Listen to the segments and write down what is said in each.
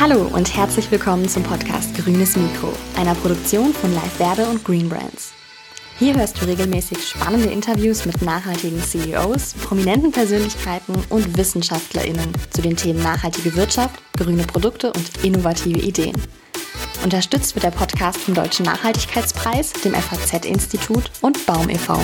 Hallo und herzlich willkommen zum Podcast Grünes Mikro, einer Produktion von Live Verde und Green Brands. Hier hörst du regelmäßig spannende Interviews mit nachhaltigen CEOs, prominenten Persönlichkeiten und WissenschaftlerInnen zu den Themen nachhaltige Wirtschaft, grüne Produkte und innovative Ideen. Unterstützt wird der Podcast vom Deutschen Nachhaltigkeitspreis, dem FAZ-Institut und Baum e.V.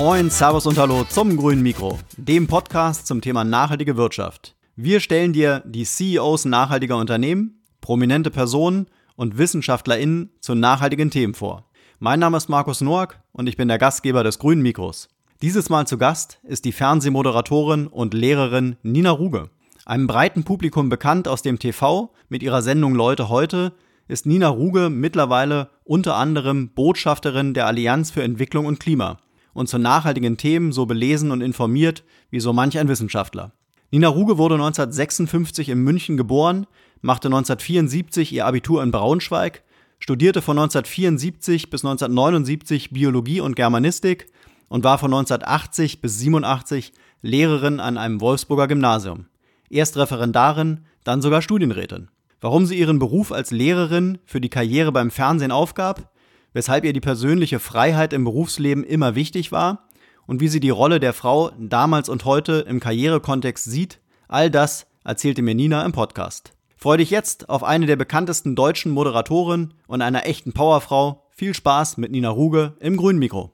Moin, Servus und Hallo zum Grünen Mikro, dem Podcast zum Thema nachhaltige Wirtschaft. Wir stellen dir die CEOs nachhaltiger Unternehmen, prominente Personen und WissenschaftlerInnen zu nachhaltigen Themen vor. Mein Name ist Markus Noack und ich bin der Gastgeber des Grünen Mikros. Dieses Mal zu Gast ist die Fernsehmoderatorin und Lehrerin Nina Ruge. Einem breiten Publikum bekannt aus dem TV mit ihrer Sendung Leute heute ist Nina Ruge mittlerweile unter anderem Botschafterin der Allianz für Entwicklung und Klima und zu nachhaltigen Themen so belesen und informiert wie so manch ein Wissenschaftler. Nina Ruge wurde 1956 in München geboren, machte 1974 ihr Abitur in Braunschweig, studierte von 1974 bis 1979 Biologie und Germanistik und war von 1980 bis 87 Lehrerin an einem Wolfsburger Gymnasium. Erst Referendarin, dann sogar Studienrätin. Warum sie ihren Beruf als Lehrerin für die Karriere beim Fernsehen aufgab, weshalb ihr die persönliche Freiheit im Berufsleben immer wichtig war und wie sie die Rolle der Frau damals und heute im Karrierekontext sieht, all das erzählte mir Nina im Podcast. Freue dich jetzt auf eine der bekanntesten deutschen Moderatoren und einer echten Powerfrau. Viel Spaß mit Nina Ruge im Grünen Mikro.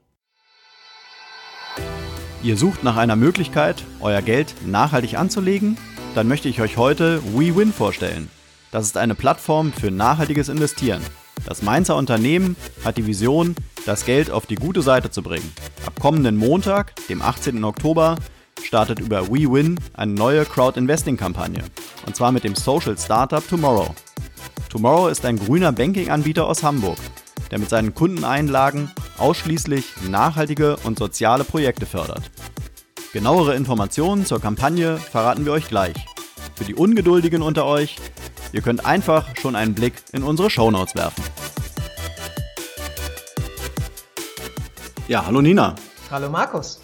Ihr sucht nach einer Möglichkeit, euer Geld nachhaltig anzulegen? Dann möchte ich euch heute WeWin vorstellen. Das ist eine Plattform für nachhaltiges Investieren. Das Mainzer Unternehmen hat die Vision, das Geld auf die gute Seite zu bringen. Ab kommenden Montag, dem 18. Oktober, startet über WeWin eine neue Crowd-Investing-Kampagne. Und zwar mit dem Social Startup Tomorrow. Tomorrow ist ein grüner Banking-Anbieter aus Hamburg, der mit seinen Kundeneinlagen ausschließlich nachhaltige und soziale Projekte fördert. Genauere Informationen zur Kampagne verraten wir euch gleich. Für die Ungeduldigen unter euch, ihr könnt einfach schon einen Blick in unsere Shownotes werfen. Ja, hallo Nina. Hallo Markus.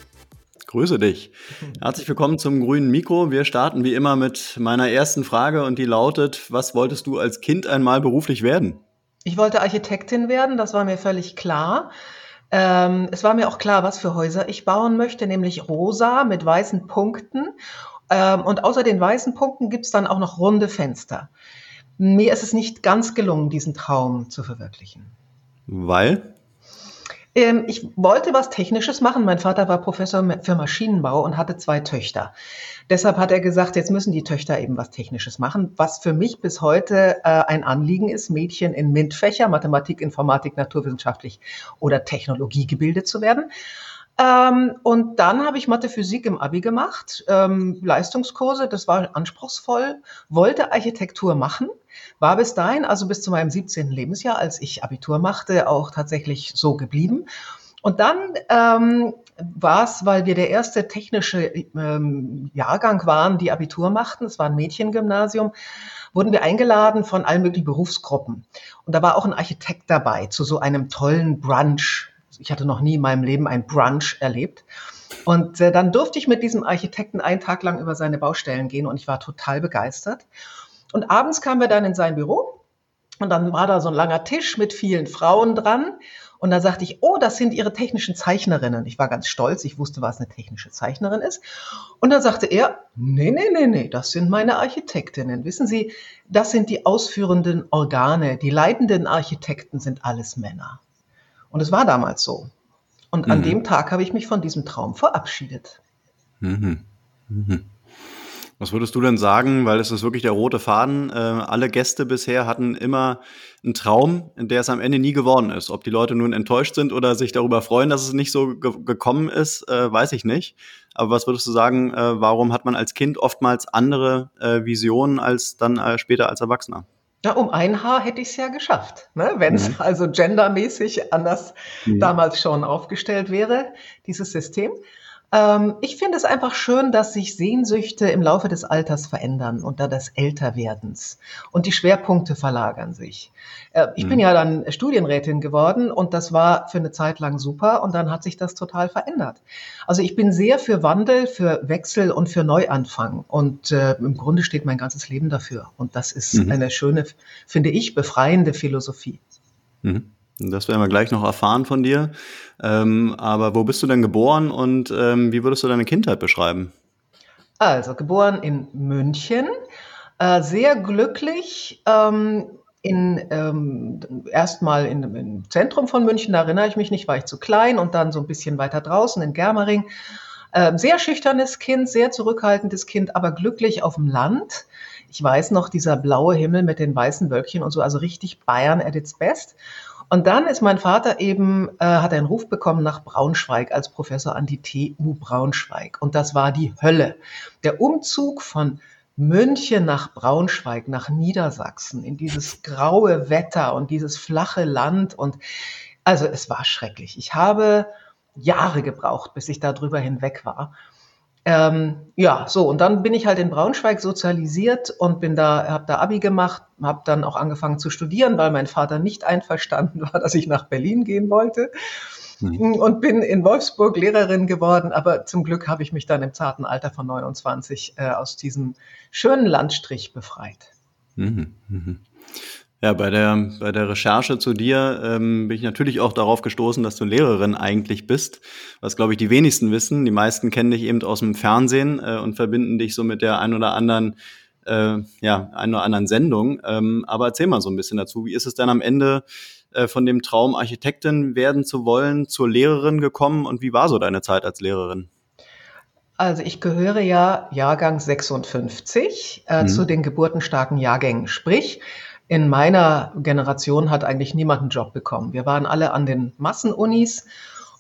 Grüße dich. Herzlich willkommen zum grünen Mikro. Wir starten wie immer mit meiner ersten Frage und die lautet, was wolltest du als Kind einmal beruflich werden? Ich wollte Architektin werden, das war mir völlig klar. Ähm, es war mir auch klar, was für Häuser ich bauen möchte, nämlich rosa mit weißen Punkten. Ähm, und außer den weißen Punkten gibt es dann auch noch runde Fenster. Mir ist es nicht ganz gelungen, diesen Traum zu verwirklichen. Weil? Ähm, ich wollte was Technisches machen. Mein Vater war Professor für Maschinenbau und hatte zwei Töchter. Deshalb hat er gesagt, jetzt müssen die Töchter eben was Technisches machen, was für mich bis heute äh, ein Anliegen ist, Mädchen in MINT-Fächer, Mathematik, Informatik, naturwissenschaftlich oder Technologie gebildet zu werden. Ähm, und dann habe ich Mathe Physik im Abi gemacht, ähm, Leistungskurse, das war anspruchsvoll, wollte Architektur machen, war bis dahin, also bis zu meinem 17. Lebensjahr, als ich Abitur machte, auch tatsächlich so geblieben. Und dann ähm, war es, weil wir der erste technische ähm, Jahrgang waren, die Abitur machten, es war ein Mädchengymnasium, wurden wir eingeladen von allen möglichen Berufsgruppen. Und da war auch ein Architekt dabei zu so einem tollen Brunch ich hatte noch nie in meinem Leben ein Brunch erlebt. Und äh, dann durfte ich mit diesem Architekten einen Tag lang über seine Baustellen gehen und ich war total begeistert. Und abends kamen wir dann in sein Büro und dann war da so ein langer Tisch mit vielen Frauen dran. Und da sagte ich, oh, das sind Ihre technischen Zeichnerinnen. Ich war ganz stolz, ich wusste, was eine technische Zeichnerin ist. Und dann sagte er, nee, nee, nee, nee, das sind meine Architektinnen. Wissen Sie, das sind die ausführenden Organe. Die leitenden Architekten sind alles Männer. Und es war damals so. Und an mhm. dem Tag habe ich mich von diesem Traum verabschiedet. Mhm. Mhm. Was würdest du denn sagen, weil es ist wirklich der rote Faden, äh, alle Gäste bisher hatten immer einen Traum, der es am Ende nie geworden ist. Ob die Leute nun enttäuscht sind oder sich darüber freuen, dass es nicht so ge gekommen ist, äh, weiß ich nicht. Aber was würdest du sagen, äh, warum hat man als Kind oftmals andere äh, Visionen als dann äh, später als Erwachsener? Ja, um ein Haar hätte ich es ja geschafft, ne? wenn es mhm. also gendermäßig anders mhm. damals schon aufgestellt wäre, dieses System. Ähm, ich finde es einfach schön, dass sich Sehnsüchte im Laufe des Alters verändern und da des Älterwerdens und die Schwerpunkte verlagern sich. Äh, ich mhm. bin ja dann Studienrätin geworden und das war für eine Zeit lang super und dann hat sich das total verändert. Also ich bin sehr für Wandel, für Wechsel und für Neuanfang und äh, im Grunde steht mein ganzes Leben dafür und das ist mhm. eine schöne, finde ich, befreiende Philosophie. Mhm. Das werden wir gleich noch erfahren von dir. Ähm, aber wo bist du denn geboren und ähm, wie würdest du deine Kindheit beschreiben? Also geboren in München, äh, sehr glücklich. Ähm, in, ähm, erstmal in, im Zentrum von München, da erinnere ich mich nicht, war ich zu klein und dann so ein bisschen weiter draußen in Germering. Ähm, sehr schüchternes Kind, sehr zurückhaltendes Kind, aber glücklich auf dem Land. Ich weiß noch, dieser blaue Himmel mit den weißen Wölkchen und so, also richtig Bayern at its best. Und dann ist mein Vater eben, äh, hat einen Ruf bekommen nach Braunschweig als Professor an die TU Braunschweig. Und das war die Hölle. Der Umzug von München nach Braunschweig, nach Niedersachsen, in dieses graue Wetter und dieses flache Land. Und also es war schrecklich. Ich habe Jahre gebraucht, bis ich da drüber hinweg war. Ähm, ja, so und dann bin ich halt in Braunschweig sozialisiert und bin da, habe da Abi gemacht, habe dann auch angefangen zu studieren, weil mein Vater nicht einverstanden war, dass ich nach Berlin gehen wollte mhm. und bin in Wolfsburg Lehrerin geworden. Aber zum Glück habe ich mich dann im zarten Alter von 29 äh, aus diesem schönen Landstrich befreit. Mhm. Mhm. Ja, bei der, bei der Recherche zu dir ähm, bin ich natürlich auch darauf gestoßen, dass du Lehrerin eigentlich bist, was glaube ich die wenigsten wissen. Die meisten kennen dich eben aus dem Fernsehen äh, und verbinden dich so mit der ein oder anderen, äh, ja, ein oder anderen Sendung. Ähm, aber erzähl mal so ein bisschen dazu. Wie ist es denn am Ende äh, von dem Traum, Architektin werden zu wollen, zur Lehrerin gekommen und wie war so deine Zeit als Lehrerin? Also ich gehöre ja Jahrgang 56 äh, mhm. zu den geburtenstarken Jahrgängen. Sprich, in meiner Generation hat eigentlich niemand einen Job bekommen. Wir waren alle an den Massenunis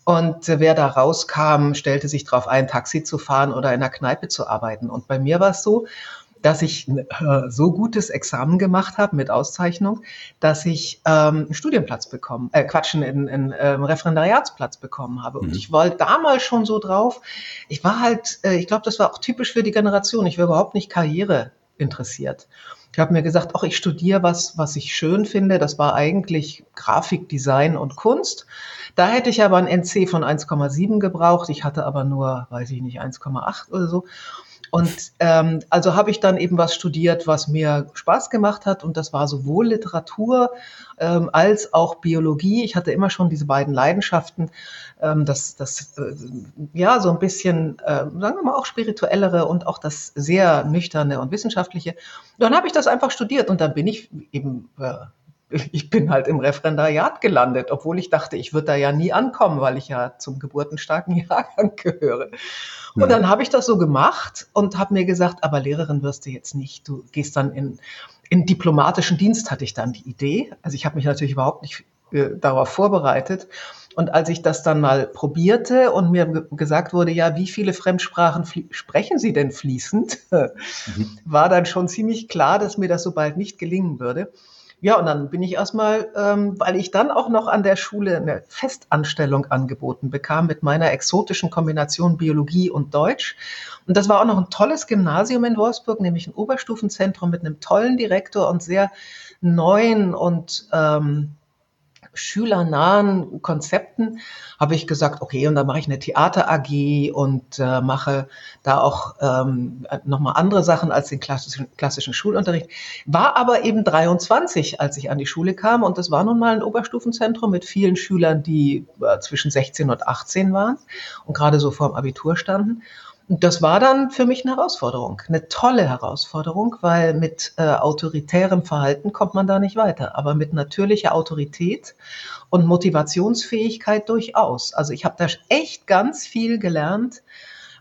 und wer da rauskam, stellte sich darauf ein, Taxi zu fahren oder in einer Kneipe zu arbeiten. Und bei mir war es so, dass ich äh, so gutes Examen gemacht habe mit Auszeichnung, dass ich ähm, einen Studienplatz bekommen, äh, Quatschen, einen, einen äh, Referendariatsplatz bekommen habe. Mhm. Und ich war damals schon so drauf. Ich war halt, äh, ich glaube, das war auch typisch für die Generation. Ich war überhaupt nicht Karriere interessiert. Ich habe mir gesagt, ach, ich studiere was, was ich schön finde. Das war eigentlich Grafik, Design und Kunst. Da hätte ich aber ein NC von 1,7 gebraucht. Ich hatte aber nur, weiß ich nicht, 1,8 oder so. Und ähm, also habe ich dann eben was studiert, was mir Spaß gemacht hat. Und das war sowohl Literatur ähm, als auch Biologie. Ich hatte immer schon diese beiden Leidenschaften. Ähm, das, das äh, ja, so ein bisschen, äh, sagen wir mal, auch spirituellere und auch das sehr nüchterne und wissenschaftliche. Dann habe ich das einfach studiert und dann bin ich eben äh, ich bin halt im Referendariat gelandet, obwohl ich dachte, ich würde da ja nie ankommen, weil ich ja zum geburtenstarken Jahrgang gehöre. Und dann habe ich das so gemacht und habe mir gesagt, aber Lehrerin wirst du jetzt nicht. Du gehst dann in, in diplomatischen Dienst, hatte ich dann die Idee. Also ich habe mich natürlich überhaupt nicht äh, darauf vorbereitet. Und als ich das dann mal probierte und mir gesagt wurde, ja, wie viele Fremdsprachen sprechen Sie denn fließend, mhm. war dann schon ziemlich klar, dass mir das so bald nicht gelingen würde. Ja, und dann bin ich erstmal, ähm, weil ich dann auch noch an der Schule eine Festanstellung angeboten bekam mit meiner exotischen Kombination Biologie und Deutsch. Und das war auch noch ein tolles Gymnasium in Wolfsburg, nämlich ein Oberstufenzentrum mit einem tollen Direktor und sehr neuen und ähm, schülernahen Konzepten habe ich gesagt, okay, und dann mache ich eine Theater AG und äh, mache da auch ähm, nochmal andere Sachen als den klassischen, klassischen Schulunterricht. War aber eben 23, als ich an die Schule kam und das war nun mal ein Oberstufenzentrum mit vielen Schülern, die äh, zwischen 16 und 18 waren und gerade so vorm Abitur standen. Das war dann für mich eine Herausforderung, eine tolle Herausforderung, weil mit äh, autoritärem Verhalten kommt man da nicht weiter, aber mit natürlicher Autorität und Motivationsfähigkeit durchaus. Also ich habe da echt ganz viel gelernt,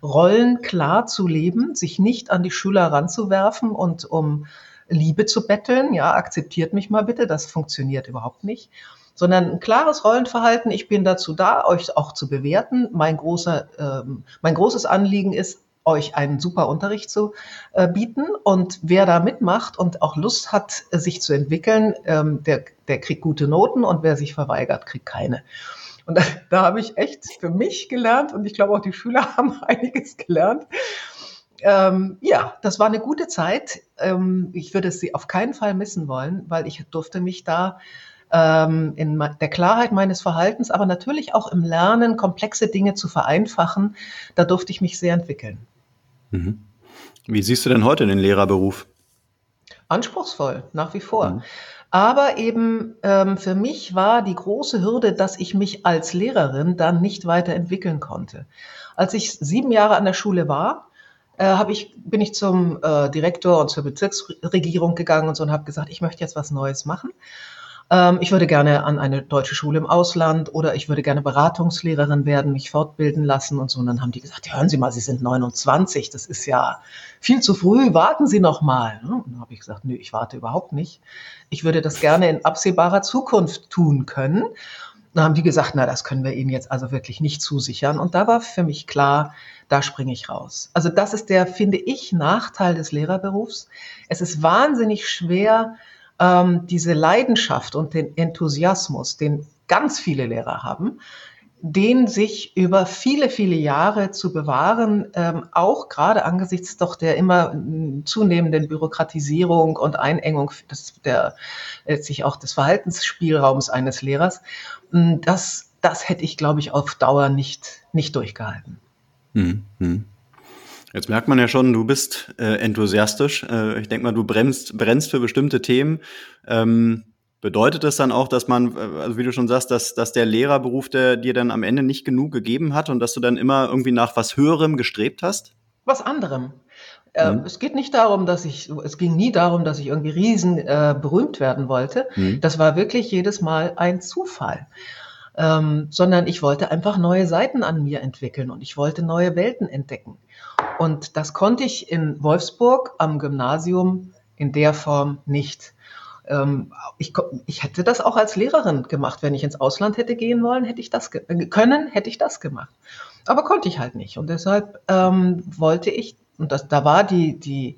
Rollen klar zu leben, sich nicht an die Schüler ranzuwerfen und um Liebe zu betteln. Ja, akzeptiert mich mal bitte, das funktioniert überhaupt nicht sondern ein klares Rollenverhalten. Ich bin dazu da, euch auch zu bewerten. Mein, großer, ähm, mein großes Anliegen ist, euch einen super Unterricht zu äh, bieten. Und wer da mitmacht und auch Lust hat, sich zu entwickeln, ähm, der, der kriegt gute Noten und wer sich verweigert, kriegt keine. Und da, da habe ich echt für mich gelernt und ich glaube auch die Schüler haben einiges gelernt. Ähm, ja, das war eine gute Zeit. Ähm, ich würde sie auf keinen Fall missen wollen, weil ich durfte mich da ähm, in der Klarheit meines Verhaltens, aber natürlich auch im Lernen, komplexe Dinge zu vereinfachen, da durfte ich mich sehr entwickeln. Mhm. Wie siehst du denn heute den Lehrerberuf? Anspruchsvoll, nach wie vor. Mhm. Aber eben ähm, für mich war die große Hürde, dass ich mich als Lehrerin dann nicht weiterentwickeln konnte. Als ich sieben Jahre an der Schule war, äh, ich, bin ich zum äh, Direktor und zur Bezirksregierung gegangen und so und habe gesagt, ich möchte jetzt was Neues machen. Ähm, ich würde gerne an eine deutsche Schule im Ausland oder ich würde gerne Beratungslehrerin werden, mich fortbilden lassen und so. Und dann haben die gesagt, hören Sie mal, Sie sind 29, das ist ja viel zu früh, warten Sie noch mal. Und dann habe ich gesagt, nö, ich warte überhaupt nicht. Ich würde das gerne in absehbarer Zukunft tun können. Dann haben die gesagt, na, das können wir Ihnen jetzt also wirklich nicht zusichern. Und da war für mich klar, da springe ich raus. Also das ist der, finde ich, Nachteil des Lehrerberufs. Es ist wahnsinnig schwer, ähm, diese Leidenschaft und den Enthusiasmus, den ganz viele Lehrer haben, den sich über viele, viele Jahre zu bewahren, ähm, auch gerade angesichts doch der immer zunehmenden Bürokratisierung und Einengung des, der, letztlich auch des Verhaltensspielraums eines Lehrers, das, das hätte ich, glaube ich, auf Dauer nicht, nicht durchgehalten. Hm, hm. Jetzt merkt man ja schon, du bist äh, enthusiastisch. Äh, ich denke mal, du brennst, brennst für bestimmte Themen. Ähm, bedeutet das dann auch, dass man, äh, also wie du schon sagst, dass, dass der Lehrerberuf der dir dann am Ende nicht genug gegeben hat und dass du dann immer irgendwie nach was Höherem gestrebt hast? Was anderem. Äh, mhm. Es geht nicht darum, dass ich, es ging nie darum, dass ich irgendwie riesen äh, berühmt werden wollte. Mhm. Das war wirklich jedes Mal ein Zufall. Ähm, sondern ich wollte einfach neue Seiten an mir entwickeln und ich wollte neue Welten entdecken. Und das konnte ich in Wolfsburg am Gymnasium in der Form nicht. Ähm, ich, ich, hätte das auch als Lehrerin gemacht. Wenn ich ins Ausland hätte gehen wollen, hätte ich das äh, können, hätte ich das gemacht. Aber konnte ich halt nicht. Und deshalb ähm, wollte ich, und das, da war die, die,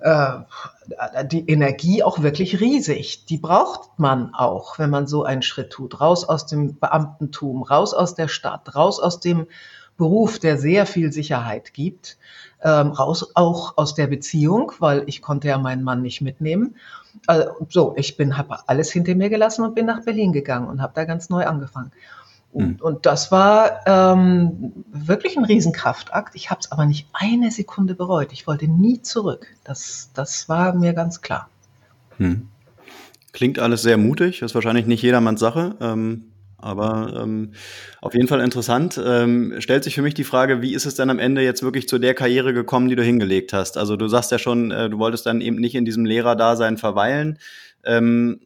die Energie auch wirklich riesig. Die braucht man auch, wenn man so einen Schritt tut. Raus aus dem Beamtentum, raus aus der Stadt, raus aus dem Beruf, der sehr viel Sicherheit gibt, ähm, raus auch aus der Beziehung, weil ich konnte ja meinen Mann nicht mitnehmen. Also, so, ich bin habe alles hinter mir gelassen und bin nach Berlin gegangen und habe da ganz neu angefangen. Und, hm. und das war ähm, wirklich ein Riesenkraftakt. Ich habe es aber nicht eine Sekunde bereut. Ich wollte nie zurück. Das, das war mir ganz klar. Hm. Klingt alles sehr mutig, ist wahrscheinlich nicht jedermanns Sache. Ähm, aber ähm, auf jeden Fall interessant. Ähm, stellt sich für mich die Frage, wie ist es denn am Ende jetzt wirklich zu der Karriere gekommen, die du hingelegt hast? Also du sagst ja schon, äh, du wolltest dann eben nicht in diesem Lehrerdasein verweilen. Ähm,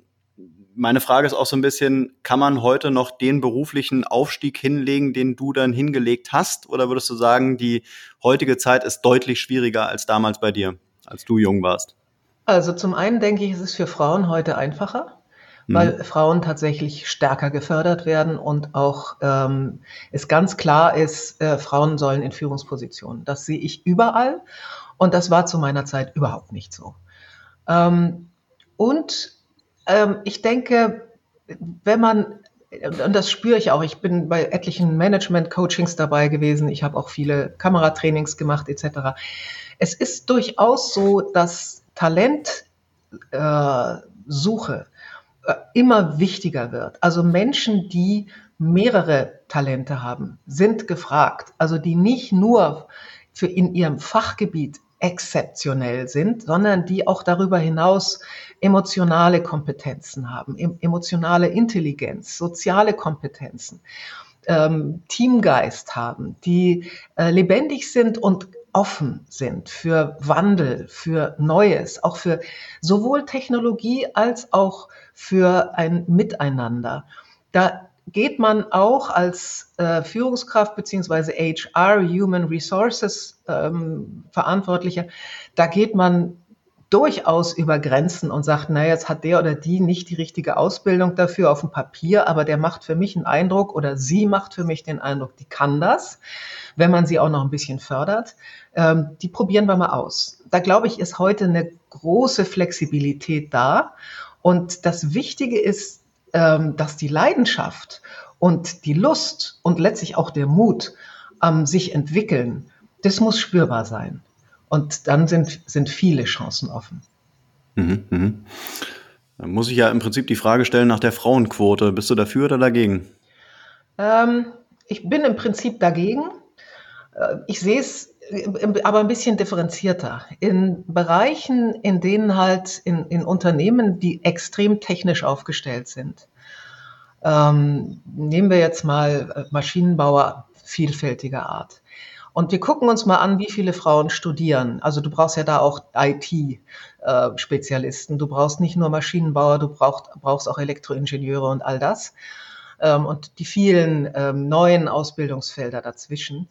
meine Frage ist auch so ein bisschen, kann man heute noch den beruflichen Aufstieg hinlegen, den du dann hingelegt hast? Oder würdest du sagen, die heutige Zeit ist deutlich schwieriger als damals bei dir, als du jung warst? Also zum einen denke ich, es ist für Frauen heute einfacher weil mhm. Frauen tatsächlich stärker gefördert werden und auch ähm, es ganz klar ist, äh, Frauen sollen in Führungspositionen. Das sehe ich überall und das war zu meiner Zeit überhaupt nicht so. Ähm, und ähm, ich denke, wenn man und das spüre ich auch. Ich bin bei etlichen Management-Coachings dabei gewesen. Ich habe auch viele Kameratrainings gemacht etc. Es ist durchaus so, dass Talentsuche äh, äh, immer wichtiger wird. Also Menschen, die mehrere Talente haben, sind gefragt. Also die nicht nur für in ihrem Fachgebiet exzeptionell sind, sondern die auch darüber hinaus emotionale Kompetenzen haben, emotionale Intelligenz, soziale Kompetenzen, ähm, Teamgeist haben, die äh, lebendig sind und offen sind für Wandel, für Neues, auch für sowohl Technologie als auch für ein Miteinander. Da geht man auch als äh, Führungskraft beziehungsweise HR, Human Resources ähm, Verantwortlicher, da geht man durchaus über Grenzen und sagt, na, jetzt hat der oder die nicht die richtige Ausbildung dafür auf dem Papier, aber der macht für mich einen Eindruck oder sie macht für mich den Eindruck, die kann das, wenn man sie auch noch ein bisschen fördert. Ähm, die probieren wir mal aus. Da glaube ich, ist heute eine große Flexibilität da und das Wichtige ist, dass die Leidenschaft und die Lust und letztlich auch der Mut am sich entwickeln, das muss spürbar sein. Und dann sind, sind viele Chancen offen. Mhm, mh. Dann muss ich ja im Prinzip die Frage stellen nach der Frauenquote. Bist du dafür oder dagegen? Ähm, ich bin im Prinzip dagegen. Äh, ich sehe es aber ein bisschen differenzierter. In Bereichen, in denen halt in, in Unternehmen, die extrem technisch aufgestellt sind, ähm, nehmen wir jetzt mal äh, Maschinenbauer vielfältiger Art. Und wir gucken uns mal an, wie viele Frauen studieren. Also du brauchst ja da auch IT-Spezialisten. Du brauchst nicht nur Maschinenbauer, du brauchst, brauchst auch Elektroingenieure und all das. Ähm, und die vielen ähm, neuen Ausbildungsfelder dazwischen.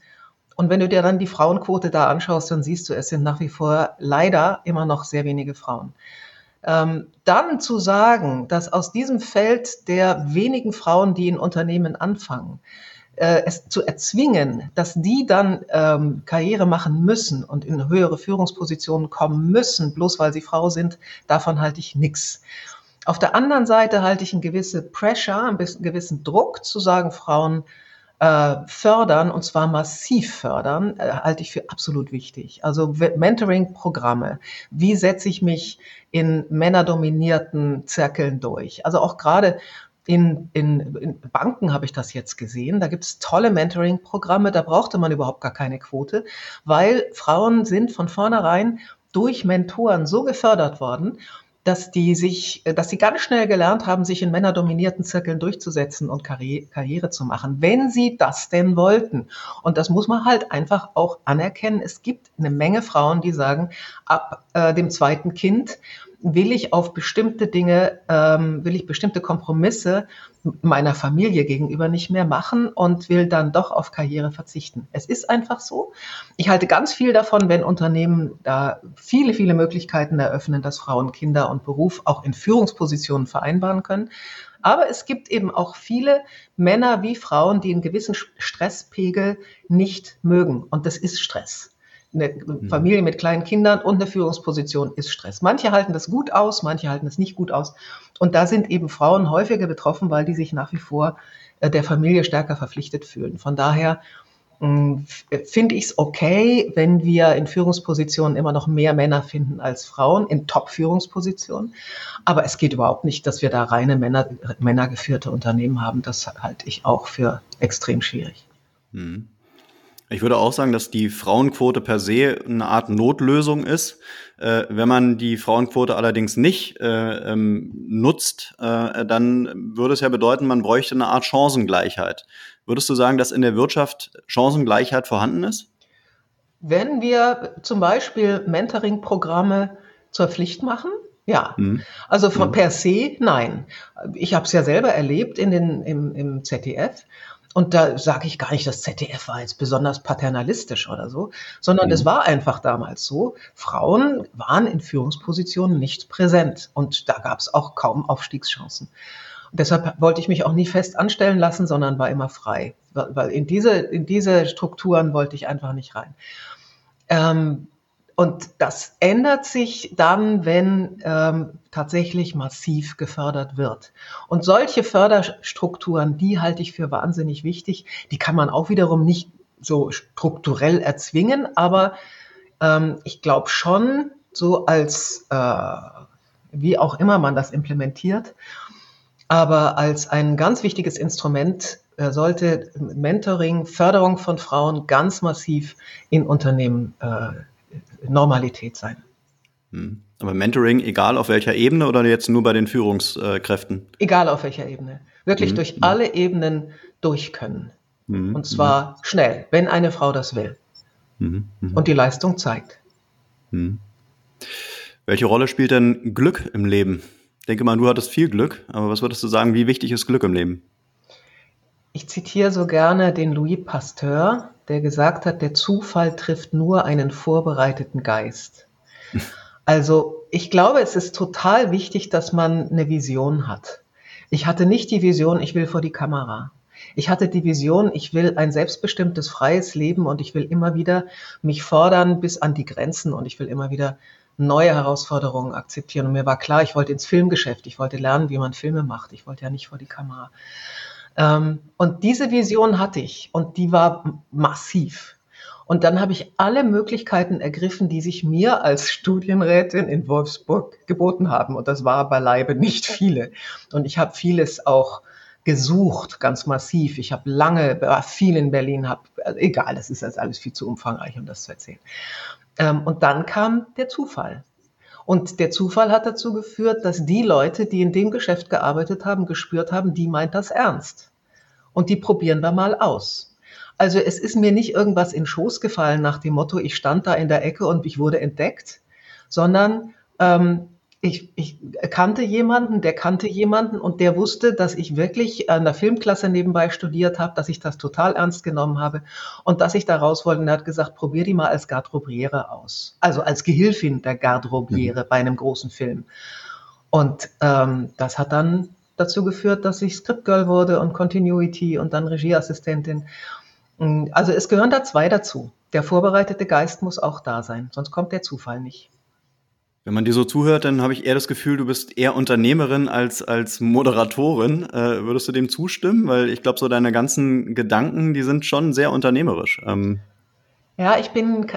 Und wenn du dir dann die Frauenquote da anschaust, dann siehst du, es sind nach wie vor leider immer noch sehr wenige Frauen. Ähm, dann zu sagen, dass aus diesem Feld der wenigen Frauen, die in Unternehmen anfangen, äh, es zu erzwingen, dass die dann ähm, Karriere machen müssen und in höhere Führungspositionen kommen müssen, bloß weil sie Frau sind, davon halte ich nichts. Auf der anderen Seite halte ich einen gewissen Pressure, einen gewissen Druck zu sagen, Frauen äh, fördern und zwar massiv fördern, äh, halte ich für absolut wichtig. Also Mentoring-Programme. Wie setze ich mich in männerdominierten Zirkeln durch? Also auch gerade in, in, in Banken habe ich das jetzt gesehen. Da gibt es tolle Mentoring-Programme. Da brauchte man überhaupt gar keine Quote, weil Frauen sind von vornherein durch Mentoren so gefördert worden dass die sich, dass sie ganz schnell gelernt haben, sich in männerdominierten Zirkeln durchzusetzen und Karri Karriere zu machen, wenn sie das denn wollten. Und das muss man halt einfach auch anerkennen. Es gibt eine Menge Frauen, die sagen, ab äh, dem zweiten Kind will ich auf bestimmte Dinge, ähm, will ich bestimmte Kompromisse meiner Familie gegenüber nicht mehr machen und will dann doch auf Karriere verzichten. Es ist einfach so. Ich halte ganz viel davon, wenn Unternehmen da viele, viele Möglichkeiten eröffnen, dass Frauen Kinder und Beruf auch in Führungspositionen vereinbaren können. Aber es gibt eben auch viele Männer wie Frauen, die einen gewissen Stresspegel nicht mögen. Und das ist Stress eine mhm. Familie mit kleinen Kindern und eine Führungsposition ist Stress. Manche halten das gut aus, manche halten es nicht gut aus. Und da sind eben Frauen häufiger betroffen, weil die sich nach wie vor äh, der Familie stärker verpflichtet fühlen. Von daher hm, finde ich es okay, wenn wir in Führungspositionen immer noch mehr Männer finden als Frauen, in Top-Führungspositionen. Aber es geht überhaupt nicht, dass wir da reine Männer, männergeführte Unternehmen haben. Das halte ich auch für extrem schwierig. Mhm. Ich würde auch sagen, dass die Frauenquote per se eine Art Notlösung ist. Äh, wenn man die Frauenquote allerdings nicht äh, ähm, nutzt, äh, dann würde es ja bedeuten, man bräuchte eine Art Chancengleichheit. Würdest du sagen, dass in der Wirtschaft Chancengleichheit vorhanden ist? Wenn wir zum Beispiel Mentoring-Programme zur Pflicht machen, ja. Mhm. Also von mhm. per se nein. Ich habe es ja selber erlebt in den, im, im ZDF. Und da sage ich gar nicht, das ZDF war jetzt besonders paternalistisch oder so, sondern mhm. es war einfach damals so, Frauen waren in Führungspositionen nicht präsent und da gab es auch kaum Aufstiegschancen. Und deshalb wollte ich mich auch nie fest anstellen lassen, sondern war immer frei, weil in diese, in diese Strukturen wollte ich einfach nicht rein. Ähm, und das ändert sich dann, wenn ähm, tatsächlich massiv gefördert wird. Und solche Förderstrukturen, die halte ich für wahnsinnig wichtig. Die kann man auch wiederum nicht so strukturell erzwingen, aber ähm, ich glaube schon, so als, äh, wie auch immer man das implementiert, aber als ein ganz wichtiges Instrument äh, sollte Mentoring, Förderung von Frauen ganz massiv in Unternehmen äh, Normalität sein. Hm. Aber Mentoring, egal auf welcher Ebene oder jetzt nur bei den Führungskräften? Egal auf welcher Ebene. Wirklich mhm. durch alle Ebenen durch können. Mhm. Und zwar mhm. schnell, wenn eine Frau das will. Mhm. Mhm. Und die Leistung zeigt. Welche Rolle spielt denn Glück im Leben? Ich denke mal, du hattest viel Glück, aber was würdest du sagen, wie wichtig ist Glück im Leben? Ich zitiere so gerne den Louis Pasteur, der gesagt hat, der Zufall trifft nur einen vorbereiteten Geist. Also ich glaube, es ist total wichtig, dass man eine Vision hat. Ich hatte nicht die Vision, ich will vor die Kamera. Ich hatte die Vision, ich will ein selbstbestimmtes, freies Leben und ich will immer wieder mich fordern bis an die Grenzen und ich will immer wieder neue Herausforderungen akzeptieren. Und mir war klar, ich wollte ins Filmgeschäft, ich wollte lernen, wie man Filme macht. Ich wollte ja nicht vor die Kamera. Ähm, und diese Vision hatte ich und die war massiv. Und dann habe ich alle Möglichkeiten ergriffen, die sich mir als Studienrätin in Wolfsburg geboten haben. Und das war beileibe nicht viele. Und ich habe vieles auch gesucht, ganz massiv. Ich habe lange, war viel in Berlin, habe, also egal, das ist jetzt alles viel zu umfangreich, um das zu erzählen. Ähm, und dann kam der Zufall. Und der Zufall hat dazu geführt, dass die Leute, die in dem Geschäft gearbeitet haben, gespürt haben, die meint das ernst. Und die probieren wir mal aus. Also es ist mir nicht irgendwas in Schoß gefallen nach dem Motto, ich stand da in der Ecke und ich wurde entdeckt, sondern ähm, ich, ich kannte jemanden, der kannte jemanden und der wusste, dass ich wirklich an der Filmklasse nebenbei studiert habe, dass ich das total ernst genommen habe und dass ich da raus wollte. Und er hat gesagt, probier die mal als Garderobiere aus. Also als Gehilfin der Garderobiere mhm. bei einem großen Film. Und ähm, das hat dann dazu geführt, dass ich Scriptgirl wurde und Continuity und dann Regieassistentin. Also es gehören da zwei dazu. Der vorbereitete Geist muss auch da sein, sonst kommt der Zufall nicht. Wenn man dir so zuhört, dann habe ich eher das Gefühl, du bist eher Unternehmerin als, als Moderatorin. Äh, würdest du dem zustimmen? Weil ich glaube, so deine ganzen Gedanken, die sind schon sehr unternehmerisch. Ähm ja, ich bin,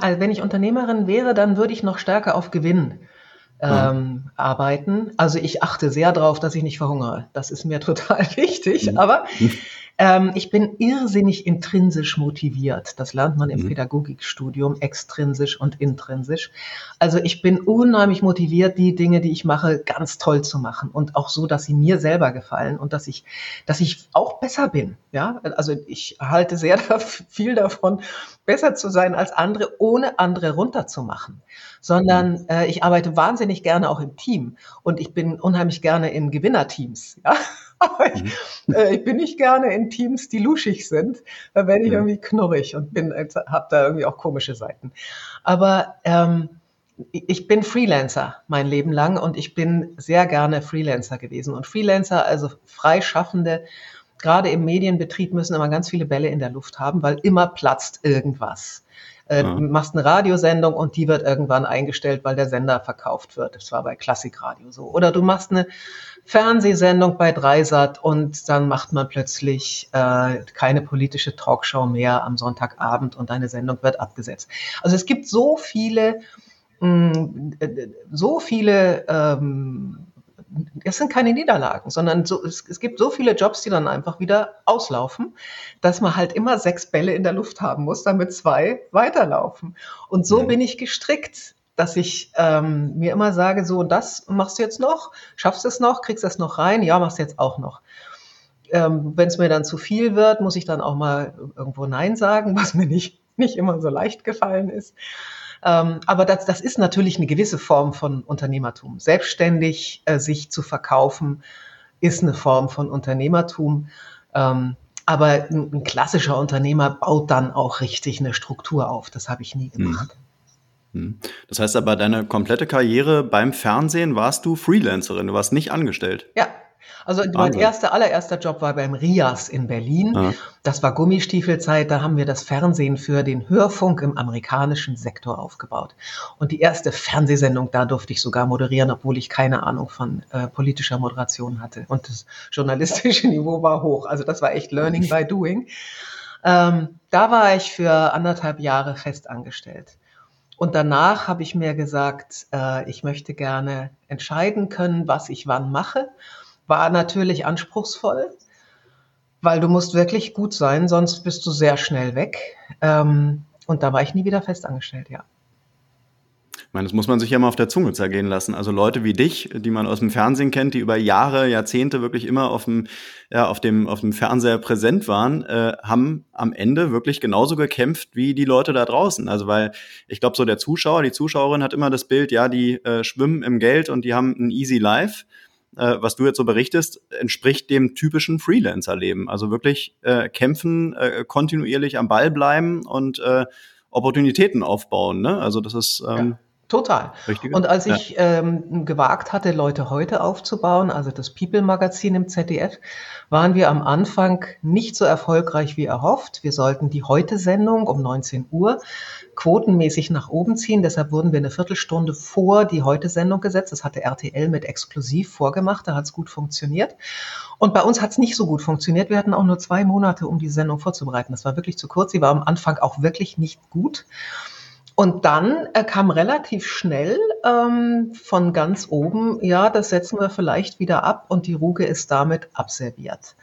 also wenn ich Unternehmerin wäre, dann würde ich noch stärker auf Gewinn ähm, ja. arbeiten. Also ich achte sehr darauf, dass ich nicht verhungere. Das ist mir total wichtig. Mhm. Aber ähm, ich bin irrsinnig intrinsisch motiviert. Das lernt man im mhm. Pädagogikstudium, extrinsisch und intrinsisch. Also ich bin unheimlich motiviert, die Dinge, die ich mache, ganz toll zu machen und auch so, dass sie mir selber gefallen und dass ich, dass ich auch besser bin. Ja, also ich halte sehr viel davon, besser zu sein als andere, ohne andere runterzumachen. Sondern mhm. äh, ich arbeite wahnsinnig gerne auch im Team und ich bin unheimlich gerne in Gewinnerteams. Ja? Aber ich, mhm. äh, ich bin nicht gerne in Teams, die luschig sind. Da werde ich irgendwie knurrig und bin, habe da irgendwie auch komische Seiten. Aber ähm, ich bin Freelancer mein Leben lang und ich bin sehr gerne Freelancer gewesen. Und Freelancer, also Freischaffende, gerade im Medienbetrieb müssen immer ganz viele Bälle in der Luft haben, weil immer platzt irgendwas. Äh, Du machst eine Radiosendung und die wird irgendwann eingestellt, weil der Sender verkauft wird. Das war bei Klassikradio so. Oder du machst eine Fernsehsendung bei Dreisat und dann macht man plötzlich äh, keine politische Talkshow mehr am Sonntagabend und deine Sendung wird abgesetzt. Also es gibt so viele, mh, mm, so viele ähm, es sind keine Niederlagen, sondern so, es, es, gibt so viele Jobs, die dann einfach wieder auslaufen, dass man halt immer sechs Bälle in der Luft haben muss, damit zwei weiterlaufen. Und so mhm. bin ich gestrickt, dass ich ähm, mir immer sage, so, das machst du jetzt noch, schaffst du es noch, kriegst du es noch rein, ja, machst du jetzt auch noch. Ähm, Wenn es mir dann zu viel wird, muss ich dann auch mal irgendwo Nein sagen, was mir nicht, nicht immer so leicht gefallen ist. Ähm, aber das, das ist natürlich eine gewisse Form von Unternehmertum. Selbstständig äh, sich zu verkaufen ist eine Form von Unternehmertum. Ähm, aber ein, ein, klassischer Unternehmer baut dann auch richtig eine Struktur auf. Das habe ich nie hm. gemacht. Hm. Das heißt aber, deine komplette Karriere beim Fernsehen warst du Freelancerin, du warst nicht angestellt. Ja, also Wahnsinn. mein erster, allererster Job war beim Rias in Berlin. Ja. Das war Gummistiefelzeit. Da haben wir das Fernsehen für den Hörfunk im amerikanischen Sektor aufgebaut. Und die erste Fernsehsendung, da durfte ich sogar moderieren, obwohl ich keine Ahnung von äh, politischer Moderation hatte. Und das journalistische Niveau war hoch. Also das war echt Learning by Doing. Ähm, da war ich für anderthalb Jahre fest angestellt. Und danach habe ich mir gesagt, äh, ich möchte gerne entscheiden können, was ich wann mache war natürlich anspruchsvoll, weil du musst wirklich gut sein, sonst bist du sehr schnell weg. Ähm, und da war ich nie wieder festangestellt, ja. Ich meine, das muss man sich ja mal auf der Zunge zergehen lassen. Also Leute wie dich, die man aus dem Fernsehen kennt, die über Jahre, Jahrzehnte wirklich immer auf dem, ja, auf dem, auf dem Fernseher präsent waren, äh, haben am Ende wirklich genauso gekämpft wie die Leute da draußen. Also weil ich glaube, so der Zuschauer, die Zuschauerin hat immer das Bild, ja, die äh, schwimmen im Geld und die haben ein easy life äh, was du jetzt so berichtest, entspricht dem typischen Freelancer-Leben. Also wirklich äh, kämpfen, äh, kontinuierlich am Ball bleiben und äh, Opportunitäten aufbauen. Ne? Also das ist ähm, Total. Richtige? Und als ich ja. ähm, gewagt hatte, Leute heute aufzubauen, also das People-Magazin im ZDF, waren wir am Anfang nicht so erfolgreich wie erhofft. Wir sollten die Heute-Sendung um 19 Uhr quotenmäßig nach oben ziehen. Deshalb wurden wir eine Viertelstunde vor die Heute-Sendung gesetzt. Das hatte RTL mit exklusiv vorgemacht. Da hat es gut funktioniert. Und bei uns hat es nicht so gut funktioniert. Wir hatten auch nur zwei Monate, um die Sendung vorzubereiten. Das war wirklich zu kurz. Sie war am Anfang auch wirklich nicht gut. Und dann äh, kam relativ schnell ähm, von ganz oben, ja, das setzen wir vielleicht wieder ab und die Ruge ist damit abserviert.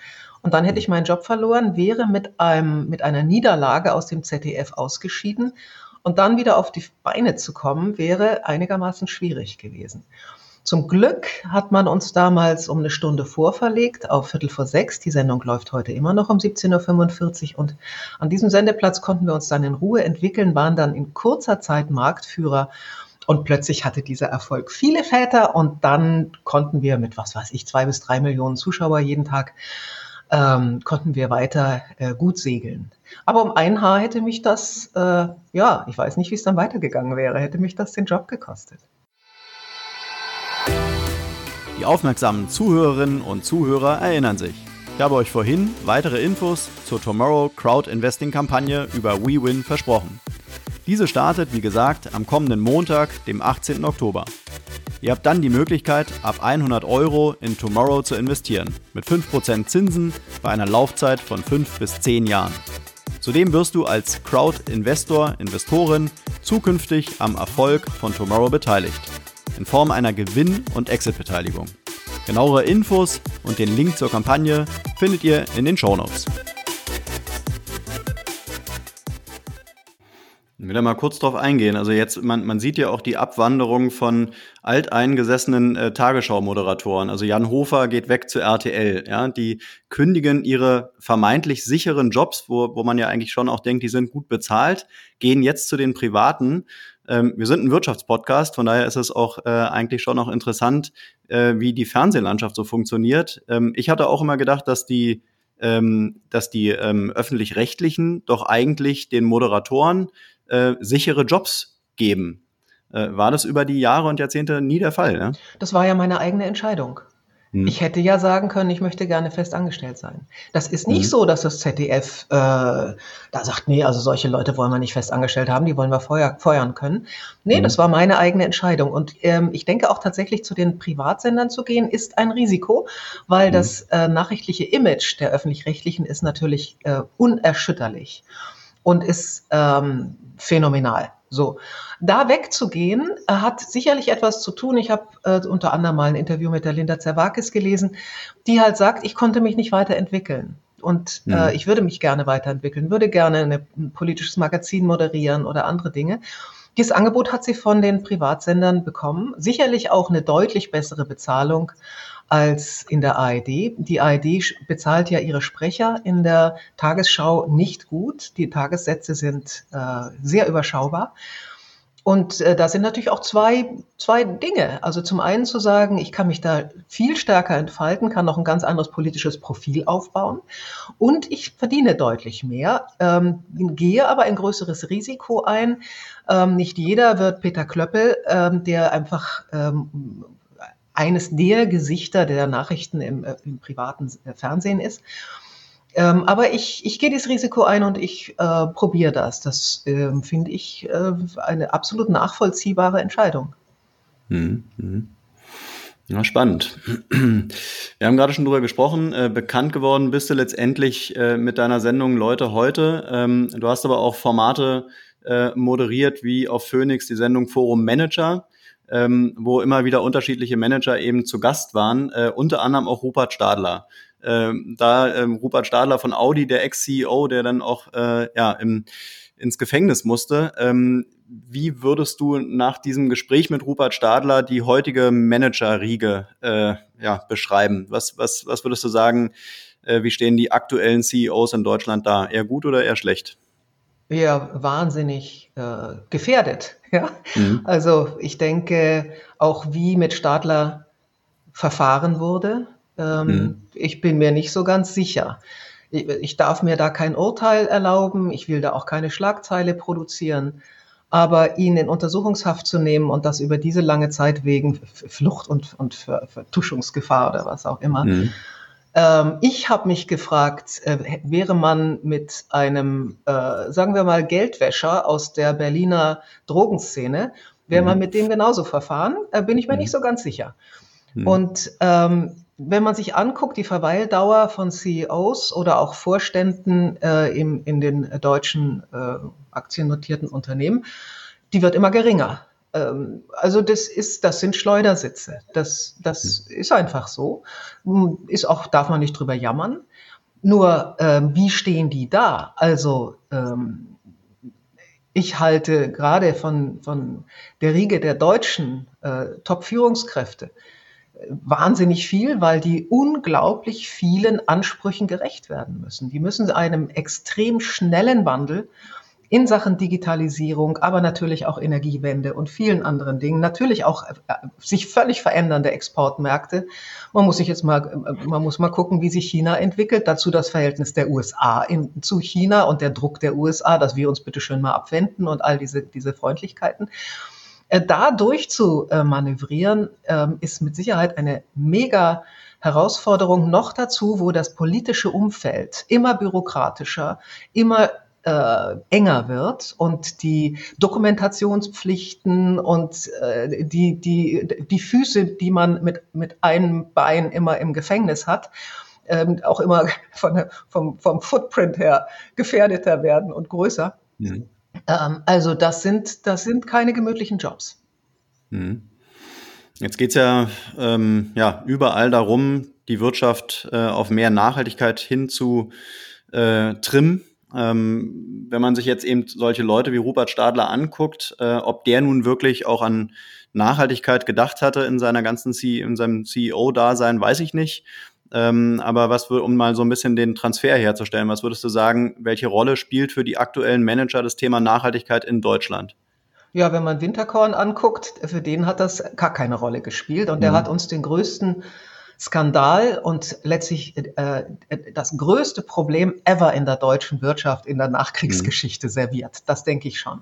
Und dann hätte ich meinen Job verloren, wäre mit, einem, mit einer Niederlage aus dem ZDF ausgeschieden und dann wieder auf die Beine zu kommen, wäre einigermaßen schwierig gewesen. Zum Glück hat man uns damals um eine Stunde vorverlegt auf Viertel vor sechs. Die Sendung läuft heute immer noch um 17.45 Uhr und an diesem Sendeplatz konnten wir uns dann in Ruhe entwickeln, waren dann in kurzer Zeit Marktführer und plötzlich hatte dieser Erfolg viele Väter und dann konnten wir mit, was weiß ich, zwei bis drei Millionen Zuschauer jeden Tag, ähm, konnten wir weiter äh, gut segeln. Aber um ein Haar hätte mich das, äh, ja, ich weiß nicht, wie es dann weitergegangen wäre, hätte mich das den Job gekostet. Die aufmerksamen Zuhörerinnen und Zuhörer erinnern sich. Ich habe euch vorhin weitere Infos zur Tomorrow Crowd Investing Kampagne über WeWin versprochen. Diese startet, wie gesagt, am kommenden Montag, dem 18. Oktober. Ihr habt dann die Möglichkeit, ab 100 Euro in Tomorrow zu investieren, mit 5% Zinsen bei einer Laufzeit von 5 bis 10 Jahren. Zudem wirst du als Crowd-Investor, Investorin zukünftig am Erfolg von Tomorrow beteiligt in Form einer Gewinn- und Exit-Beteiligung. Genauere Infos und den Link zur Kampagne findet ihr in den Show Notes. Da mal kurz drauf eingehen. Also jetzt, man, man sieht ja auch die Abwanderung von alteingesessenen äh, Tagesschau-Moderatoren. Also Jan Hofer geht weg zu RTL. Ja, die kündigen ihre vermeintlich sicheren Jobs, wo, wo man ja eigentlich schon auch denkt, die sind gut bezahlt, gehen jetzt zu den privaten ähm, wir sind ein Wirtschaftspodcast, von daher ist es auch äh, eigentlich schon noch interessant, äh, wie die Fernsehlandschaft so funktioniert. Ähm, ich hatte auch immer gedacht, dass die, ähm, dass die ähm, öffentlich-rechtlichen doch eigentlich den Moderatoren äh, sichere Jobs geben. Äh, war das über die Jahre und Jahrzehnte nie der Fall? Ne? Das war ja meine eigene Entscheidung. Hm. Ich hätte ja sagen können, ich möchte gerne fest angestellt sein. Das ist nicht hm. so, dass das ZDF äh, da sagt, nee, also solche Leute wollen wir nicht fest angestellt haben, die wollen wir feuer, feuern können. Nee, hm. das war meine eigene Entscheidung. Und ähm, ich denke auch tatsächlich zu den Privatsendern zu gehen, ist ein Risiko, weil hm. das äh, nachrichtliche Image der öffentlich-rechtlichen ist natürlich äh, unerschütterlich und ist ähm, phänomenal. So, da wegzugehen, äh, hat sicherlich etwas zu tun. Ich habe äh, unter anderem mal ein Interview mit der Linda Zerwakis gelesen, die halt sagt, ich konnte mich nicht weiterentwickeln. Und äh, mhm. äh, ich würde mich gerne weiterentwickeln, würde gerne eine, ein politisches Magazin moderieren oder andere Dinge. Dieses Angebot hat sie von den Privatsendern bekommen. Sicherlich auch eine deutlich bessere Bezahlung als in der ARD. Die ARD bezahlt ja ihre Sprecher in der Tagesschau nicht gut. Die Tagessätze sind äh, sehr überschaubar. Und äh, da sind natürlich auch zwei, zwei Dinge. Also zum einen zu sagen, ich kann mich da viel stärker entfalten, kann noch ein ganz anderes politisches Profil aufbauen und ich verdiene deutlich mehr, ähm, gehe aber ein größeres Risiko ein. Ähm, nicht jeder wird Peter Klöppel, ähm, der einfach ähm, eines der Gesichter der Nachrichten im, äh, im privaten äh, Fernsehen ist. Ähm, aber ich, ich gehe dieses Risiko ein und ich äh, probiere das. Das ähm, finde ich äh, eine absolut nachvollziehbare Entscheidung. Hm, hm. Ja, spannend. Wir haben gerade schon drüber gesprochen. Äh, bekannt geworden bist du letztendlich äh, mit deiner Sendung Leute heute. Ähm, du hast aber auch Formate äh, moderiert wie auf Phoenix die Sendung Forum Manager ähm, wo immer wieder unterschiedliche Manager eben zu Gast waren, äh, unter anderem auch Rupert Stadler. Ähm, da ähm, Rupert Stadler von Audi, der Ex-CEO, der dann auch äh, ja, im, ins Gefängnis musste. Ähm, wie würdest du nach diesem Gespräch mit Rupert Stadler die heutige Manager-Riege äh, ja, beschreiben? Was, was, was würdest du sagen, äh, wie stehen die aktuellen CEOs in Deutschland da? Eher gut oder eher schlecht? Eher wahnsinnig äh, gefährdet. Ja? Mhm. Also ich denke, auch wie mit Stadler verfahren wurde, ähm, mhm. ich bin mir nicht so ganz sicher. Ich, ich, darf mir da kein Urteil erlauben, ich will da auch keine Schlagzeile produzieren. Aber ihn in Untersuchungshaft zu nehmen und das über diese lange Zeit wegen Flucht und, und Vertuschungsgefahr oder was auch immer. Mhm. Ähm, ich habe mich gefragt, äh, wäre man mit einem, äh, sagen wir mal, Geldwäscher aus der Berliner Drogenszene, wäre mhm. man mit dem genauso verfahren? Äh, bin ich mir mhm. nicht so ganz sicher. Mhm. Und ähm, wenn man sich anguckt, die Verweildauer von CEOs oder auch Vorständen äh, im, in den deutschen äh, aktiennotierten Unternehmen, die wird immer geringer. Ähm, also das ist, das sind Schleudersitze. Das, das ist einfach so. Hm, ist auch, darf man nicht drüber jammern. Nur, ähm, wie stehen die da? Also, ähm, ich halte gerade von, von der Riege der deutschen äh, Top-Führungskräfte wahnsinnig viel, weil die unglaublich vielen Ansprüchen gerecht werden müssen. Die müssen einem extrem schnellen Wandel in Sachen Digitalisierung, aber natürlich auch Energiewende und vielen anderen Dingen, natürlich auch äh, sich völlig verändernde Exportmärkte. Man muss sich jetzt mal, äh, man muss mal gucken, wie sich China entwickelt. Dazu das Verhältnis der USA in, zu China und der Druck der USA, dass wir uns bitte schön mal abwenden und all diese, diese Freundlichkeiten. Äh, da durch zu manövrieren, ähm, ist mit Sicherheit eine mega Herausforderung noch dazu, wo das politische Umfeld immer bürokratischer, immer äh, enger wird und die Dokumentationspflichten und äh, die, die, die Füße, die man mit, mit einem Bein immer im Gefängnis hat, ähm, auch immer von, vom, vom Footprint her gefährdeter werden und größer. Mhm. Ähm, also das sind, das sind keine gemütlichen Jobs. Mhm. Jetzt geht es ja, ähm, ja überall darum, die Wirtschaft äh, auf mehr Nachhaltigkeit hin zu äh, trimmen. Ähm, wenn man sich jetzt eben solche Leute wie Rupert Stadler anguckt, äh, ob der nun wirklich auch an Nachhaltigkeit gedacht hatte in seiner ganzen C in seinem CEO-Dasein, weiß ich nicht. Ähm, aber was, um mal so ein bisschen den Transfer herzustellen, was würdest du sagen, welche Rolle spielt für die aktuellen Manager das Thema Nachhaltigkeit in Deutschland? Ja, wenn man Winterkorn anguckt, für den hat das gar keine Rolle gespielt und der mhm. hat uns den größten Skandal und letztlich äh, das größte Problem ever in der deutschen Wirtschaft in der Nachkriegsgeschichte mhm. serviert. Das denke ich schon.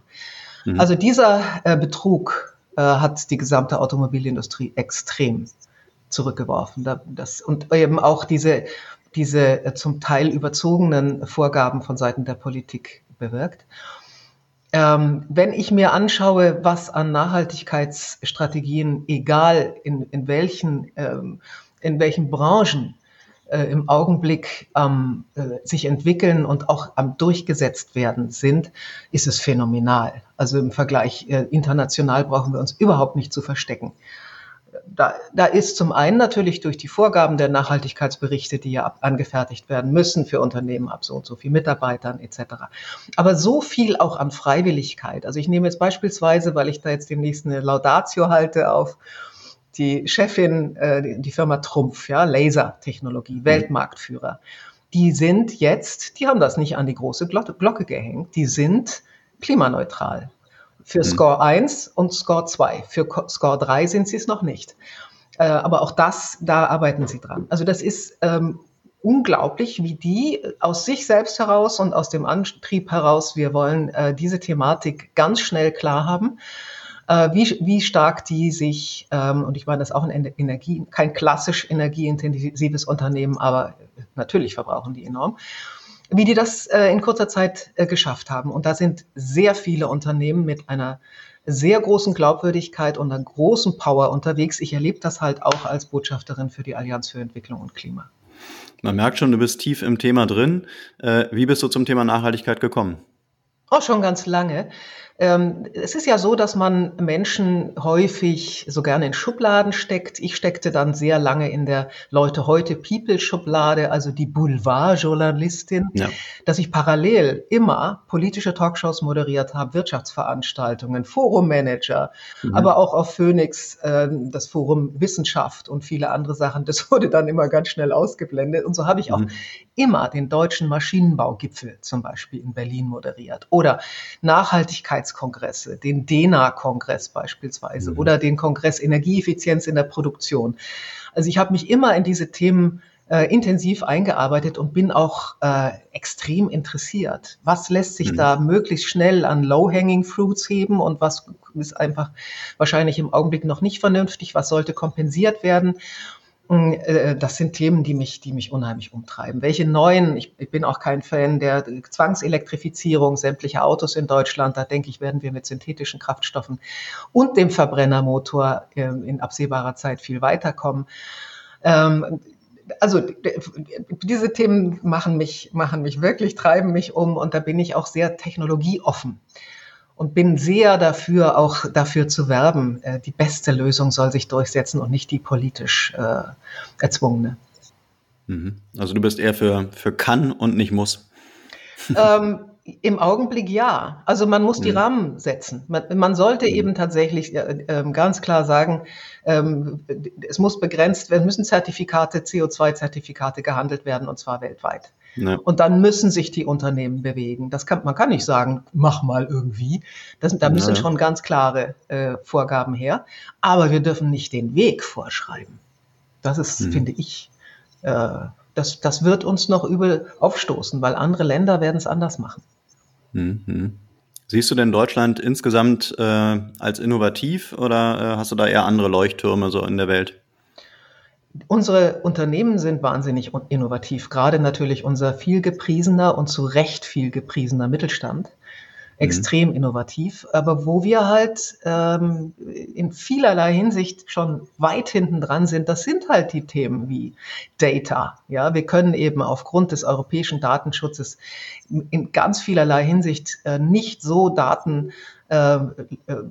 Mhm. Also dieser äh, Betrug äh, hat die gesamte Automobilindustrie extrem zurückgeworfen. Das, und eben auch diese, diese äh, zum Teil überzogenen Vorgaben von Seiten der Politik bewirkt. Ähm, wenn ich mir anschaue, was an Nachhaltigkeitsstrategien, egal in, in, welchen, ähm, in welchen Branchen äh, im Augenblick ähm, äh, sich entwickeln und auch am durchgesetzt werden sind, ist es phänomenal. Also im Vergleich äh, international brauchen wir uns überhaupt nicht zu verstecken da, da ist zum einen natürlich durch die Vorgaben der Nachhaltigkeitsberichte, die ja ab, angefertigt werden müssen für Unternehmen ab so und so viel Mitarbeitern etc. Aber so viel auch an Freiwilligkeit. Also ich nehme jetzt beispielsweise, weil ich da jetzt demnächst eine Laudatio halte auf die Chefin, äh, die Firma Trumpf, ja, Lasertechnologie, mhm. Weltmarktführer. Die sind jetzt, die haben das nicht an die große Glocke gehängt, die sind klimaneutral für hm. Score 1 und Score 2. Für Score 3 sind sie es noch nicht. Äh, aber auch das, da arbeiten sie dran. Also das ist ähm, unglaublich, wie die aus sich selbst heraus und aus dem Antrieb heraus, wir wollen äh, diese Thematik ganz schnell klar haben, äh, wie, wie stark die sich, ähm, und ich meine, das ist auch ein Energie, kein klassisch energieintensives Unternehmen, aber natürlich verbrauchen die enorm wie die das äh, in kurzer Zeit äh, geschafft haben. Und da sind sehr viele Unternehmen mit einer sehr großen Glaubwürdigkeit und einer großen Power unterwegs. Ich erlebe das halt auch als Botschafterin für die Allianz für Entwicklung und Klima. Man merkt schon, du bist tief im Thema drin. Äh, wie bist du zum Thema Nachhaltigkeit gekommen? Auch schon ganz lange. Ähm, es ist ja so, dass man Menschen häufig so gerne in Schubladen steckt. Ich steckte dann sehr lange in der Leute heute People-Schublade, also die Boulevard-Journalistin, ja. dass ich parallel immer politische Talkshows moderiert habe, Wirtschaftsveranstaltungen, Forummanager, mhm. aber auch auf Phoenix äh, das Forum Wissenschaft und viele andere Sachen. Das wurde dann immer ganz schnell ausgeblendet. Und so habe ich auch mhm. immer den deutschen Maschinenbaugipfel zum Beispiel in Berlin moderiert oder Nachhaltigkeit Nachhaltigkeitskongresse, den DENA-Kongress beispielsweise mhm. oder den Kongress Energieeffizienz in der Produktion. Also ich habe mich immer in diese Themen äh, intensiv eingearbeitet und bin auch äh, extrem interessiert. Was lässt sich mhm. da möglichst schnell an Low-Hanging Fruits heben und was ist einfach wahrscheinlich im Augenblick noch nicht vernünftig? Was sollte kompensiert werden? Mm, äh, das sind Themen, die mich, die mich unheimlich umtreiben. Welche neuen, ich, ich, bin auch kein Fan der Zwangselektrifizierung sämtlicher Autos in Deutschland. Da denke ich, werden wir mit synthetischen Kraftstoffen und dem Verbrennermotor ähm, in absehbarer Zeit viel weiterkommen. Ähm, also diese Themen machen mich, machen mich wirklich, treiben mich um und da bin ich auch sehr technologieoffen und bin sehr dafür, auch dafür zu werben, äh, die beste Lösung soll sich durchsetzen und nicht die politisch äh, erzwungene. Mhm. Also du bist eher für, für kann und nicht muss. Ähm, Im Augenblick ja. Also man muss die mhm. Rahmen setzen. Man, man sollte mhm. eben tatsächlich äh, äh, ganz klar sagen, ähm, es muss begrenzt werden, müssen Zertifikate, CO2-Zertifikate gehandelt werden und zwar weltweit. Ja. Und dann müssen sich die Unternehmen bewegen. Das kann, man kann nicht sagen, mach mal irgendwie. Das, da müssen ja. schon ganz klare äh, Vorgaben her. Aber wir dürfen nicht den Weg vorschreiben. Das ist, mhm. finde ich, äh, das, das wird uns noch übel aufstoßen, weil andere Länder werden es anders machen. Mhm. Siehst du denn Deutschland insgesamt äh, als innovativ oder äh, hast du da eher andere Leuchttürme so in der Welt? Unsere Unternehmen sind wahnsinnig innovativ, gerade natürlich unser viel gepriesener und zu Recht viel gepriesener Mittelstand. Mhm. extrem mhm. innovativ, aber wo wir halt ähm, in vielerlei Hinsicht schon weit hinten dran sind, das sind halt die Themen wie Data. Ja, wir können eben aufgrund des europäischen Datenschutzes in ganz vielerlei Hinsicht äh, nicht so Daten äh, äh,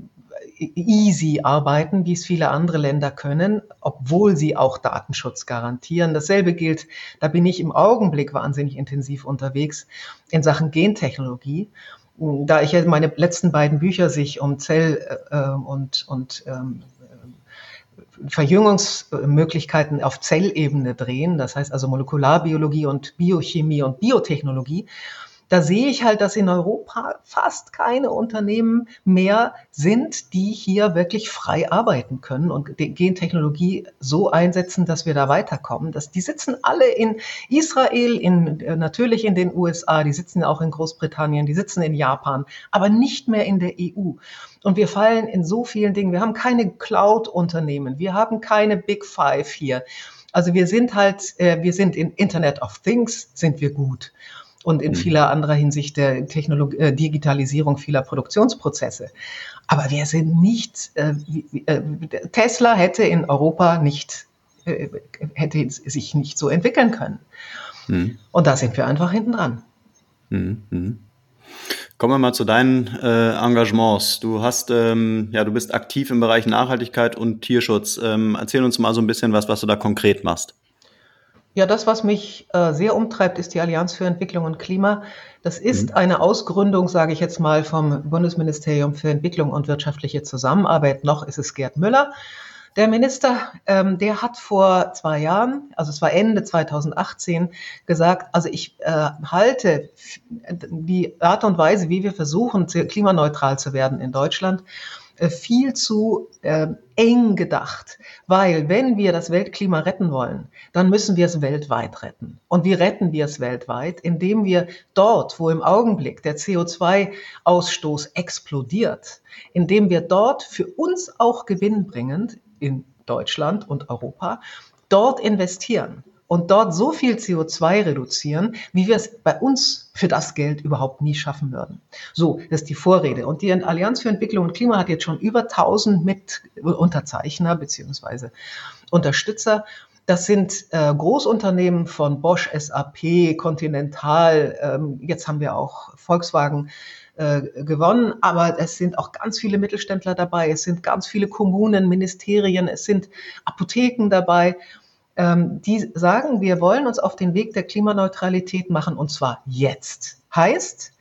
easy arbeiten, wie es viele andere Länder können, obwohl sie auch Datenschutz garantieren. Dasselbe gilt, da bin ich im Augenblick wahnsinnig intensiv unterwegs in Sachen Gentechnologie da ich ja meine letzten beiden Bücher sich um Zell- äh, und, und ähm, Verjüngungsmöglichkeiten auf Zellebene drehen, das heißt also Molekularbiologie und Biochemie und Biotechnologie, da sehe ich halt, dass in Europa fast keine Unternehmen mehr sind, die hier wirklich frei arbeiten können und Gentechnologie so einsetzen, dass wir da weiterkommen. Das, die sitzen alle in Israel, in, äh, natürlich in den USA, die sitzen auch in Großbritannien, die sitzen in Japan, aber nicht mehr in der EU. Und wir fallen in so vielen Dingen. Wir haben keine Cloud-Unternehmen, wir haben keine Big Five hier. Also wir sind halt, äh, wir sind in Internet of Things, sind wir gut und in mhm. vieler anderer Hinsicht der Technologie, äh, Digitalisierung vieler Produktionsprozesse. Aber wir sind nicht, äh, äh, Tesla hätte in Europa nicht, äh, hätte sich nicht so entwickeln können. Mhm. Und da sind wir einfach hinten dran. Mhm. mhm. Kommen wir mal zu deinen äh, Engagements. Du hast, ähm, ja, du bist aktiv im Bereich Nachhaltigkeit und Tierschutz. Ähm, erzähl uns mal so ein bisschen was, was du da konkret machst. Ja, das, was mich äh, sehr umtreibt, ist die Allianz für Entwicklung und Klima. Das ist mhm. eine Ausgründung, sage ich jetzt mal, vom Bundesministerium für Entwicklung und wirtschaftliche Zusammenarbeit. Noch ist es Gerd Müller. Der Minister, ähm, der hat vor zwei Jahren, also es war Ende 2018, gesagt, also ich äh, halte die Art und Weise, wie wir versuchen, klimaneutral zu werden in Deutschland, viel zu äh, eng gedacht, weil wenn wir das Weltklima retten wollen, dann müssen wir es weltweit retten. Und wie retten wir es weltweit? Indem wir dort, wo im Augenblick der CO2-Ausstoß explodiert, indem wir dort für uns auch gewinnbringend in Deutschland und Europa dort investieren und dort so viel CO2 reduzieren, wie wir es bei uns für das Geld überhaupt nie schaffen würden. So, das ist die Vorrede. Und die Allianz für Entwicklung und Klima hat jetzt schon über 1000 mit Unterzeichner beziehungsweise Unterstützer. Das sind äh, Großunternehmen von Bosch, SAP, Continental. Ähm, jetzt haben wir auch Volkswagen äh, gewonnen, aber es sind auch ganz viele Mittelständler dabei. Es sind ganz viele Kommunen, Ministerien, es sind Apotheken dabei die sagen, wir wollen uns auf den Weg der Klimaneutralität machen und zwar jetzt. Heißt,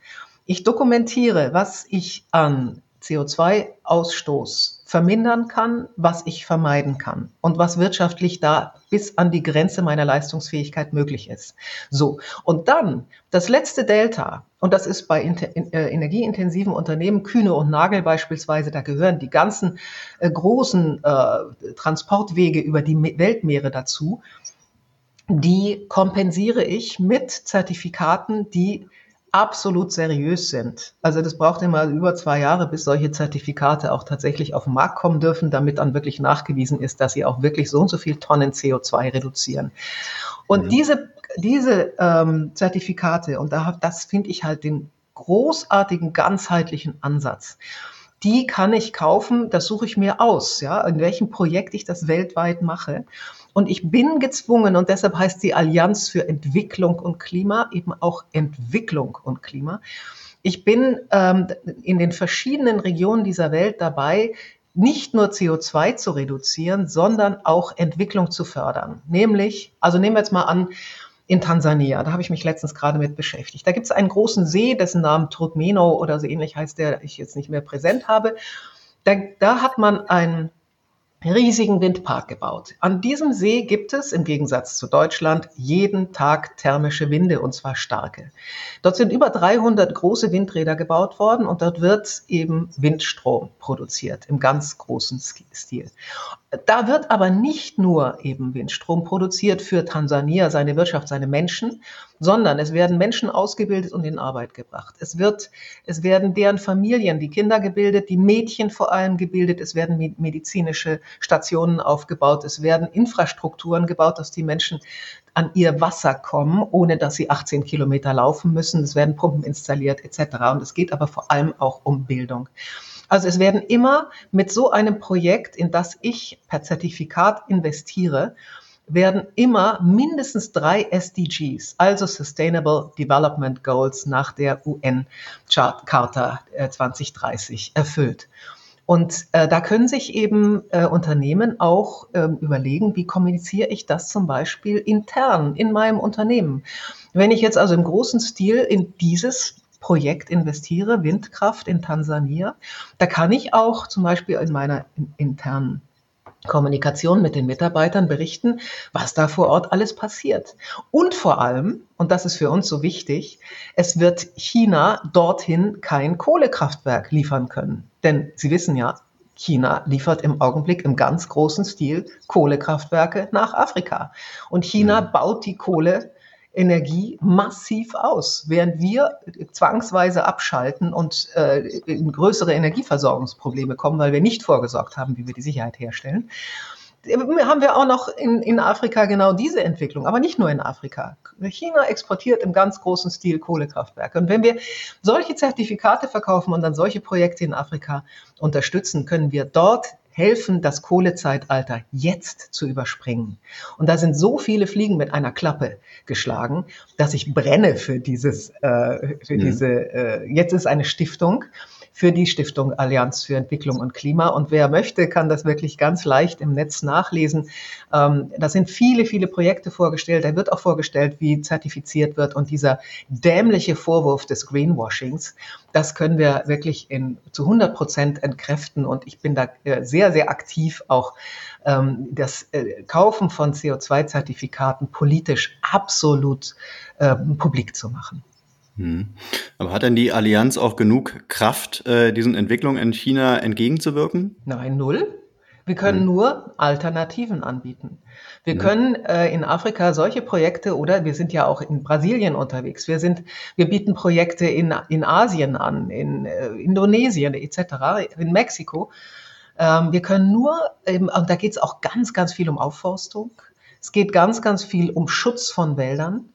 ich dokumentiere, was ich an CO2-Ausstoß vermindern kann, was ich vermeiden kann und was wirtschaftlich da bis an die Grenze meiner Leistungsfähigkeit möglich ist. So, und dann das letzte Delta, und das ist bei äh, energieintensiven Unternehmen, Kühne und Nagel beispielsweise, da gehören die ganzen äh, großen äh, Transportwege über die Weltmeere dazu. die kompensiere ich mit Zertifikaten, die absolut seriös sind. Also das braucht immer über zwei Jahre, bis solche Zertifikate auch tatsächlich auf den Markt kommen dürfen, damit dann wirklich nachgewiesen ist, dass sie auch wirklich so und so viel Tonnen CO2 reduzieren. Und mhm. diese, diese ähm, Zertifikate, und da, das finde ich halt den großartigen, ganzheitlichen Ansatz die kann ich kaufen, das suche ich mir aus, ja, in welchem Projekt ich das weltweit mache. Und ich bin gezwungen, und deshalb heißt die Allianz für Entwicklung und Klima eben auch Entwicklung und Klima. Ich bin ähm, in den verschiedenen Regionen dieser Welt dabei, nicht nur CO2 zu reduzieren, sondern auch Entwicklung zu fördern. Nämlich, also nehmen wir jetzt mal an, in Tansania, da habe ich mich letztens gerade mit beschäftigt. Da gibt es einen großen See, dessen Namen Turkmeno oder so ähnlich heißt, der ich jetzt nicht mehr präsent habe. Da, da hat man ein riesigen Windpark gebaut. An diesem See gibt es im Gegensatz zu Deutschland jeden Tag thermische Winde und zwar starke. Dort sind über 300 große Windräder gebaut worden und dort wird eben Windstrom produziert im ganz großen Stil. Da wird aber nicht nur eben Windstrom produziert für Tansania, seine Wirtschaft, seine Menschen, sondern es werden Menschen ausgebildet und in Arbeit gebracht. Es wird, es werden deren Familien, die Kinder gebildet, die Mädchen vor allem gebildet. Es werden medizinische Stationen aufgebaut. Es werden Infrastrukturen gebaut, dass die Menschen an ihr Wasser kommen, ohne dass sie 18 Kilometer laufen müssen. Es werden Pumpen installiert etc. Und es geht aber vor allem auch um Bildung. Also es werden immer mit so einem Projekt, in das ich per Zertifikat investiere, werden immer mindestens drei SDGs, also Sustainable Development Goals nach der UN-Charta 2030 äh, erfüllt. Und äh, da können sich eben äh, Unternehmen auch äh, überlegen, wie kommuniziere ich das zum Beispiel intern in meinem Unternehmen. Wenn ich jetzt also im großen Stil in dieses Projekt investiere, Windkraft in Tansania, da kann ich auch zum Beispiel in meiner internen Kommunikation mit den Mitarbeitern berichten, was da vor Ort alles passiert. Und vor allem, und das ist für uns so wichtig, es wird China dorthin kein Kohlekraftwerk liefern können. Denn Sie wissen ja, China liefert im Augenblick im ganz großen Stil Kohlekraftwerke nach Afrika. Und China baut die Kohle Energie massiv aus, während wir zwangsweise abschalten und äh, in größere Energieversorgungsprobleme kommen, weil wir nicht vorgesorgt haben, wie wir die Sicherheit herstellen. Haben wir auch noch in, in Afrika genau diese Entwicklung, aber nicht nur in Afrika. China exportiert im ganz großen Stil Kohlekraftwerke. Und wenn wir solche Zertifikate verkaufen und dann solche Projekte in Afrika unterstützen, können wir dort helfen, das Kohlezeitalter jetzt zu überspringen. Und da sind so viele Fliegen mit einer Klappe geschlagen, dass ich brenne für dieses, äh, für ja. diese, äh, jetzt ist eine Stiftung, für die Stiftung Allianz für Entwicklung und Klima. Und wer möchte, kann das wirklich ganz leicht im Netz nachlesen. Ähm, da sind viele, viele Projekte vorgestellt. Da wird auch vorgestellt, wie zertifiziert wird. Und dieser dämliche Vorwurf des Greenwashings, das können wir wirklich in, zu 100 Prozent entkräften. Und ich bin da äh, sehr, sehr aktiv auch ähm, das äh, Kaufen von CO2-Zertifikaten politisch absolut äh, publik zu machen. Hm. Aber hat denn die Allianz auch genug Kraft, äh, diesen Entwicklungen in China entgegenzuwirken? Nein, null. Wir können hm. nur Alternativen anbieten. Wir hm. können äh, in Afrika solche Projekte oder wir sind ja auch in Brasilien unterwegs. Wir sind, wir bieten Projekte in, in Asien an, in äh, Indonesien etc., in Mexiko. Ähm, wir können nur, ähm, und da geht es auch ganz, ganz viel um Aufforstung. Es geht ganz, ganz viel um Schutz von Wäldern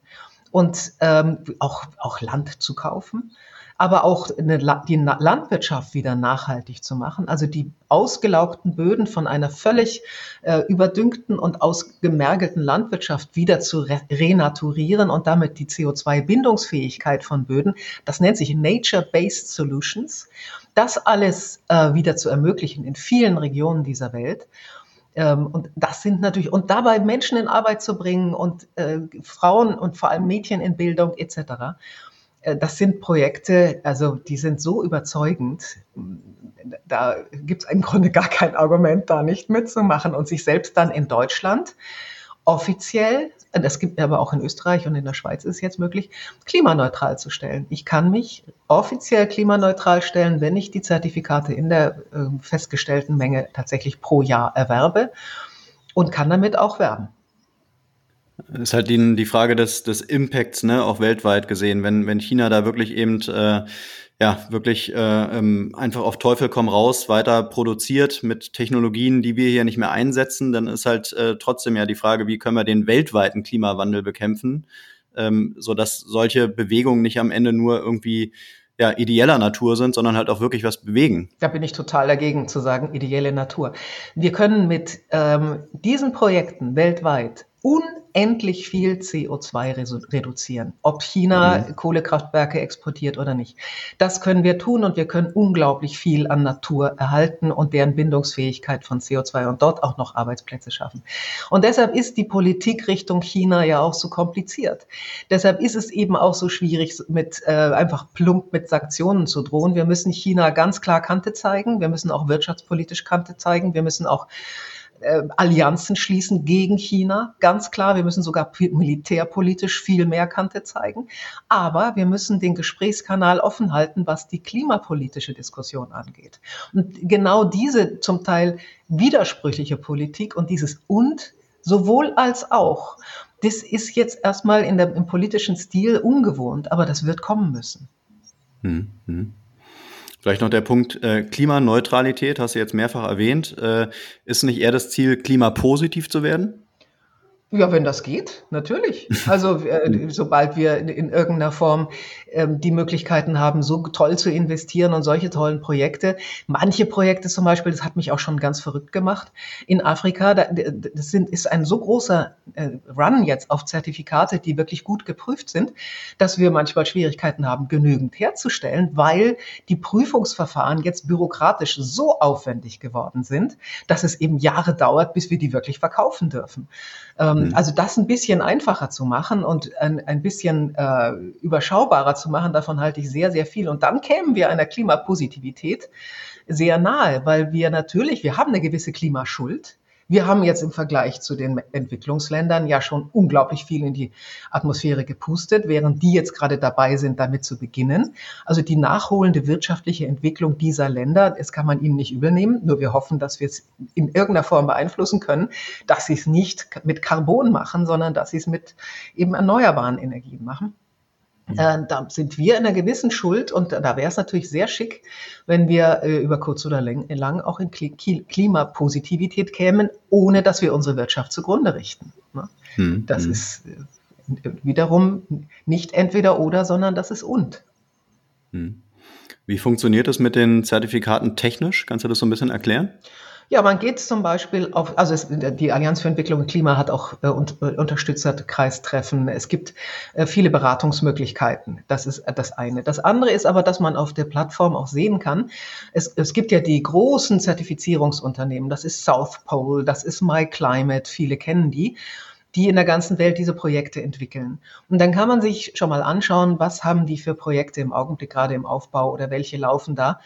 und ähm, auch, auch Land zu kaufen, aber auch eine, die Landwirtschaft wieder nachhaltig zu machen, also die ausgelaugten Böden von einer völlig äh, überdüngten und ausgemergelten Landwirtschaft wieder zu re renaturieren und damit die CO2-Bindungsfähigkeit von Böden, das nennt sich Nature-Based Solutions, das alles äh, wieder zu ermöglichen in vielen Regionen dieser Welt. Ähm, und das sind natürlich, und dabei Menschen in Arbeit zu bringen und äh, Frauen und vor allem Mädchen in Bildung etc. Äh, das sind Projekte, also die sind so überzeugend, da gibt es im Grunde gar kein Argument, da nicht mitzumachen und sich selbst dann in Deutschland offiziell, das gibt aber auch in Österreich und in der Schweiz ist jetzt möglich, klimaneutral zu stellen. Ich kann mich offiziell klimaneutral stellen, wenn ich die Zertifikate in der äh, festgestellten Menge tatsächlich pro Jahr erwerbe und kann damit auch werben. ist halt die, die Frage des, des Impacts, ne, auch weltweit gesehen. Wenn, wenn China da wirklich eben äh, ja, wirklich äh, ähm, einfach auf Teufel komm raus weiter produziert mit Technologien, die wir hier nicht mehr einsetzen, dann ist halt äh, trotzdem ja die Frage, wie können wir den weltweiten Klimawandel bekämpfen, ähm, so dass solche Bewegungen nicht am Ende nur irgendwie ja, ideeller Natur sind, sondern halt auch wirklich was bewegen. Da bin ich total dagegen zu sagen, ideelle Natur. Wir können mit ähm, diesen Projekten weltweit unendlich viel CO2 reduzieren, ob China mhm. Kohlekraftwerke exportiert oder nicht. Das können wir tun und wir können unglaublich viel an Natur erhalten und deren Bindungsfähigkeit von CO2 und dort auch noch Arbeitsplätze schaffen. Und deshalb ist die Politik Richtung China ja auch so kompliziert. Deshalb ist es eben auch so schwierig, mit äh, einfach plump mit Sanktionen zu drohen. Wir müssen China ganz klar Kante zeigen. Wir müssen auch wirtschaftspolitisch Kante zeigen. Wir müssen auch äh, Allianzen schließen gegen China. Ganz klar, wir müssen sogar militärpolitisch viel mehr Kante zeigen. Aber wir müssen den Gesprächskanal offen halten, was die klimapolitische Diskussion angeht. Und genau diese zum Teil widersprüchliche Politik und dieses und sowohl als auch, das ist jetzt erstmal in der, im politischen Stil ungewohnt, aber das wird kommen müssen. Hm, hm. Vielleicht noch der Punkt äh, Klimaneutralität, hast du jetzt mehrfach erwähnt. Äh, ist nicht eher das Ziel, klimapositiv zu werden? Ja, wenn das geht, natürlich. Also äh, sobald wir in, in irgendeiner Form ähm, die Möglichkeiten haben, so toll zu investieren und solche tollen Projekte. Manche Projekte zum Beispiel, das hat mich auch schon ganz verrückt gemacht. In Afrika, da, das sind, ist ein so großer äh, Run jetzt auf Zertifikate, die wirklich gut geprüft sind, dass wir manchmal Schwierigkeiten haben, genügend herzustellen, weil die Prüfungsverfahren jetzt bürokratisch so aufwendig geworden sind, dass es eben Jahre dauert, bis wir die wirklich verkaufen dürfen. Ähm, mhm. Also das ein bisschen einfacher zu machen und ein, ein bisschen äh, überschaubarer zu machen, davon halte ich sehr, sehr viel. Und dann kämen wir einer Klimapositivität sehr nahe, weil wir natürlich, wir haben eine gewisse Klimaschuld. Wir haben jetzt im Vergleich zu den Entwicklungsländern ja schon unglaublich viel in die Atmosphäre gepustet, während die jetzt gerade dabei sind, damit zu beginnen. Also die nachholende wirtschaftliche Entwicklung dieser Länder, das kann man ihnen nicht übelnehmen. Nur wir hoffen, dass wir es in irgendeiner Form beeinflussen können, dass sie es nicht mit Carbon machen, sondern dass sie es mit eben erneuerbaren Energien machen. Äh, da sind wir in einer gewissen Schuld und da wäre es natürlich sehr schick, wenn wir äh, über kurz oder lang auch in Klimapositivität kämen, ohne dass wir unsere Wirtschaft zugrunde richten. Ne? Hm, das hm. ist äh, wiederum nicht entweder oder, sondern das ist und. Hm. Wie funktioniert das mit den Zertifikaten technisch? Kannst du das so ein bisschen erklären? Ja, man geht zum Beispiel auf, also es, die Allianz für Entwicklung und Klima hat auch äh, Unterstützer Kreistreffen. Es gibt äh, viele Beratungsmöglichkeiten. Das ist das eine. Das andere ist aber, dass man auf der Plattform auch sehen kann, es, es gibt ja die großen Zertifizierungsunternehmen. Das ist South Pole, das ist MyClimate. Viele kennen die die in der ganzen Welt diese Projekte entwickeln. Und dann kann man sich schon mal anschauen, was haben die für Projekte im Augenblick gerade im Aufbau oder welche laufen da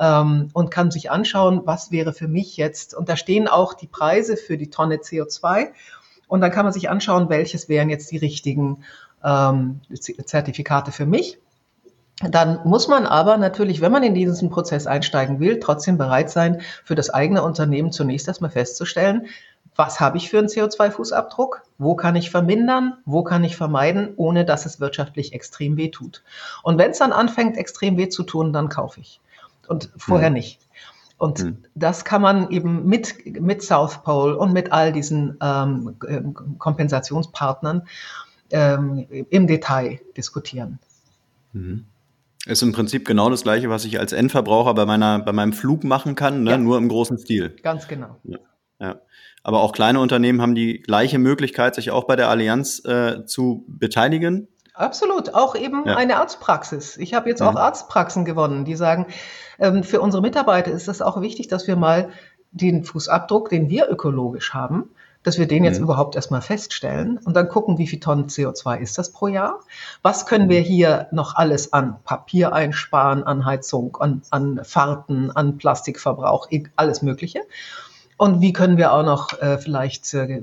ähm, und kann sich anschauen, was wäre für mich jetzt, und da stehen auch die Preise für die Tonne CO2 und dann kann man sich anschauen, welches wären jetzt die richtigen ähm, Zertifikate für mich. Dann muss man aber natürlich, wenn man in diesen Prozess einsteigen will, trotzdem bereit sein, für das eigene Unternehmen zunächst erstmal festzustellen, was habe ich für einen CO2-Fußabdruck? Wo kann ich vermindern? Wo kann ich vermeiden, ohne dass es wirtschaftlich extrem weh tut? Und wenn es dann anfängt, extrem weh zu tun, dann kaufe ich und vorher mhm. nicht. Und mhm. das kann man eben mit, mit South Pole und mit all diesen ähm, Kompensationspartnern ähm, im Detail diskutieren. Mhm. Ist im Prinzip genau das Gleiche, was ich als Endverbraucher bei, meiner, bei meinem Flug machen kann, ne? Ja. nur im großen Stil. Ganz genau. Ja. ja. Aber auch kleine Unternehmen haben die gleiche Möglichkeit, sich auch bei der Allianz äh, zu beteiligen. Absolut, auch eben ja. eine Arztpraxis. Ich habe jetzt auch Arztpraxen gewonnen, die sagen, ähm, für unsere Mitarbeiter ist es auch wichtig, dass wir mal den Fußabdruck, den wir ökologisch haben, dass wir den jetzt mhm. überhaupt erstmal feststellen und dann gucken, wie viel Tonnen CO2 ist das pro Jahr? Was können wir hier noch alles an Papier einsparen, an Heizung, an, an Fahrten, an Plastikverbrauch, alles Mögliche? Und wie können wir auch noch äh, vielleicht äh,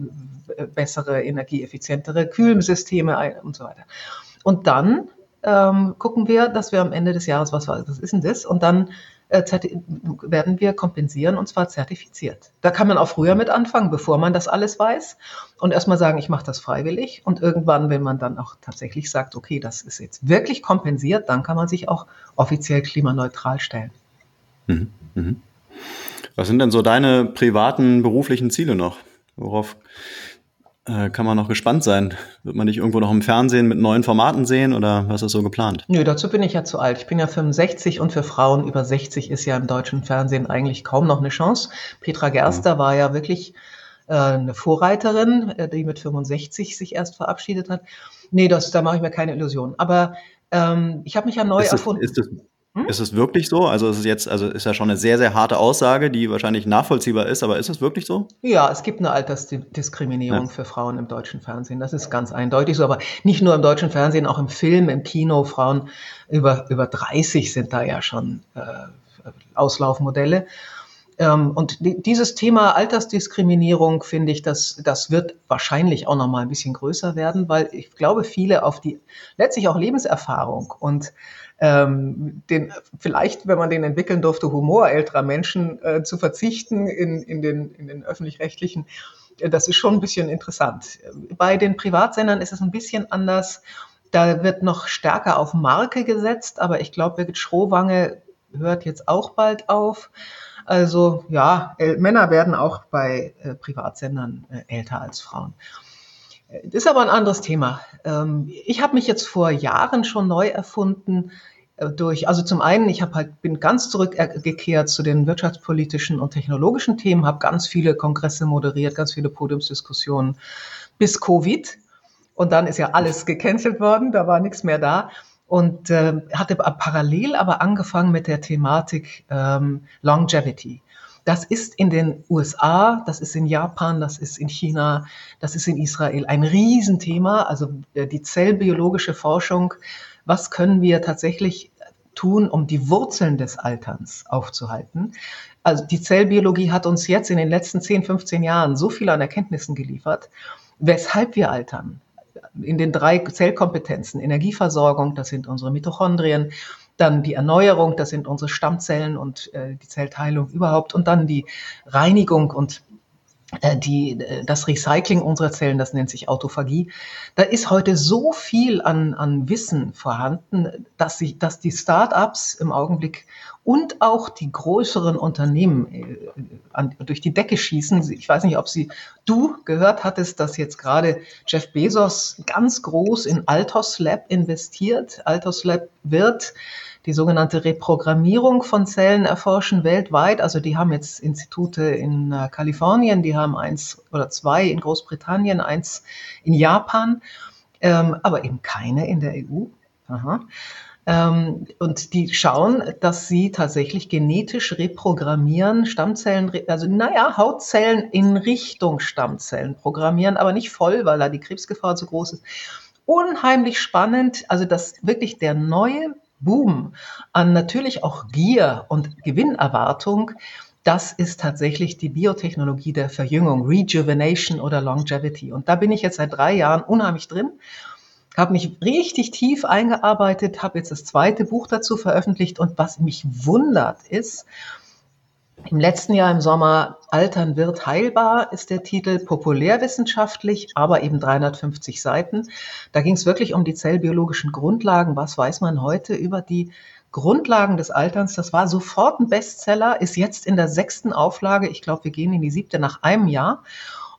bessere, energieeffizientere Kühlsysteme ein und so weiter? Und dann ähm, gucken wir, dass wir am Ende des Jahres, was, was ist denn das? Und dann äh, werden wir kompensieren und zwar zertifiziert. Da kann man auch früher mit anfangen, bevor man das alles weiß und erstmal sagen, ich mache das freiwillig und irgendwann, wenn man dann auch tatsächlich sagt, okay, das ist jetzt wirklich kompensiert, dann kann man sich auch offiziell klimaneutral stellen. Mhm. Mhm. Was sind denn so deine privaten beruflichen Ziele noch? Worauf äh, kann man noch gespannt sein. Wird man dich irgendwo noch im Fernsehen mit neuen Formaten sehen oder was ist so geplant? Nö, dazu bin ich ja zu alt. Ich bin ja 65 und für Frauen über 60 ist ja im deutschen Fernsehen eigentlich kaum noch eine Chance. Petra Gerster mhm. war ja wirklich äh, eine Vorreiterin, äh, die mit 65 sich erst verabschiedet hat. Nee, das, da mache ich mir keine Illusionen. Aber ähm, ich habe mich ja neu ist erfunden. ist das, hm? Ist es wirklich so? Also ist es jetzt, also ist ja schon eine sehr, sehr harte Aussage, die wahrscheinlich nachvollziehbar ist, aber ist es wirklich so? Ja, es gibt eine Altersdiskriminierung ja. für Frauen im deutschen Fernsehen. Das ist ganz eindeutig so, aber nicht nur im deutschen Fernsehen, auch im Film, im Kino. Frauen über, über 30 sind da ja schon äh, Auslaufmodelle. Ähm, und dieses Thema Altersdiskriminierung finde ich, das, das wird wahrscheinlich auch noch mal ein bisschen größer werden, weil ich glaube, viele auf die letztlich auch Lebenserfahrung und ähm, den, vielleicht, wenn man den entwickeln durfte, Humor älterer Menschen äh, zu verzichten in, in den, in den öffentlich-rechtlichen, äh, das ist schon ein bisschen interessant. Bei den Privatsendern ist es ein bisschen anders. Da wird noch stärker auf Marke gesetzt, aber ich glaube, Birgit Schrowange hört jetzt auch bald auf. Also ja, Männer werden auch bei äh, Privatsendern äh, älter als Frauen. Das ist aber ein anderes Thema. Ähm, ich habe mich jetzt vor Jahren schon neu erfunden äh, durch, also zum einen, ich halt, bin ganz zurückgekehrt zu den wirtschaftspolitischen und technologischen Themen, habe ganz viele Kongresse moderiert, ganz viele Podiumsdiskussionen bis Covid. Und dann ist ja alles gecancelt worden, da war nichts mehr da. Und äh, hatte parallel aber angefangen mit der Thematik ähm, Longevity. Das ist in den USA, das ist in Japan, das ist in China, das ist in Israel ein Riesenthema. Also äh, die zellbiologische Forschung, was können wir tatsächlich tun, um die Wurzeln des Alterns aufzuhalten? Also die Zellbiologie hat uns jetzt in den letzten 10, 15 Jahren so viel an Erkenntnissen geliefert, weshalb wir altern. In den drei Zellkompetenzen, Energieversorgung, das sind unsere Mitochondrien, dann die Erneuerung, das sind unsere Stammzellen und äh, die Zellteilung überhaupt und dann die Reinigung und äh, die, äh, das Recycling unserer Zellen, das nennt sich Autophagie. Da ist heute so viel an, an Wissen vorhanden, dass, sich, dass die Start-ups im Augenblick und auch die größeren Unternehmen äh, an, durch die Decke schießen. Ich weiß nicht, ob Sie, du gehört hattest, dass jetzt gerade Jeff Bezos ganz groß in Altos Lab investiert. Altos Lab wird die sogenannte Reprogrammierung von Zellen erforschen weltweit. Also die haben jetzt Institute in äh, Kalifornien, die haben eins oder zwei in Großbritannien, eins in Japan, ähm, aber eben keine in der EU. Aha. Ähm, und die schauen, dass sie tatsächlich genetisch reprogrammieren, Stammzellen, also naja, Hautzellen in Richtung Stammzellen programmieren, aber nicht voll, weil da die Krebsgefahr zu groß ist. Unheimlich spannend, also das wirklich der neue Boom an natürlich auch Gier und Gewinnerwartung, das ist tatsächlich die Biotechnologie der Verjüngung, Rejuvenation oder Longevity. Und da bin ich jetzt seit drei Jahren unheimlich drin, habe mich richtig tief eingearbeitet, habe jetzt das zweite Buch dazu veröffentlicht. Und was mich wundert ist, im letzten Jahr im Sommer Altern wird heilbar ist der Titel populärwissenschaftlich, aber eben 350 Seiten. Da ging es wirklich um die zellbiologischen Grundlagen. Was weiß man heute über die Grundlagen des Alterns? Das war sofort ein Bestseller, ist jetzt in der sechsten Auflage. Ich glaube, wir gehen in die siebte nach einem Jahr.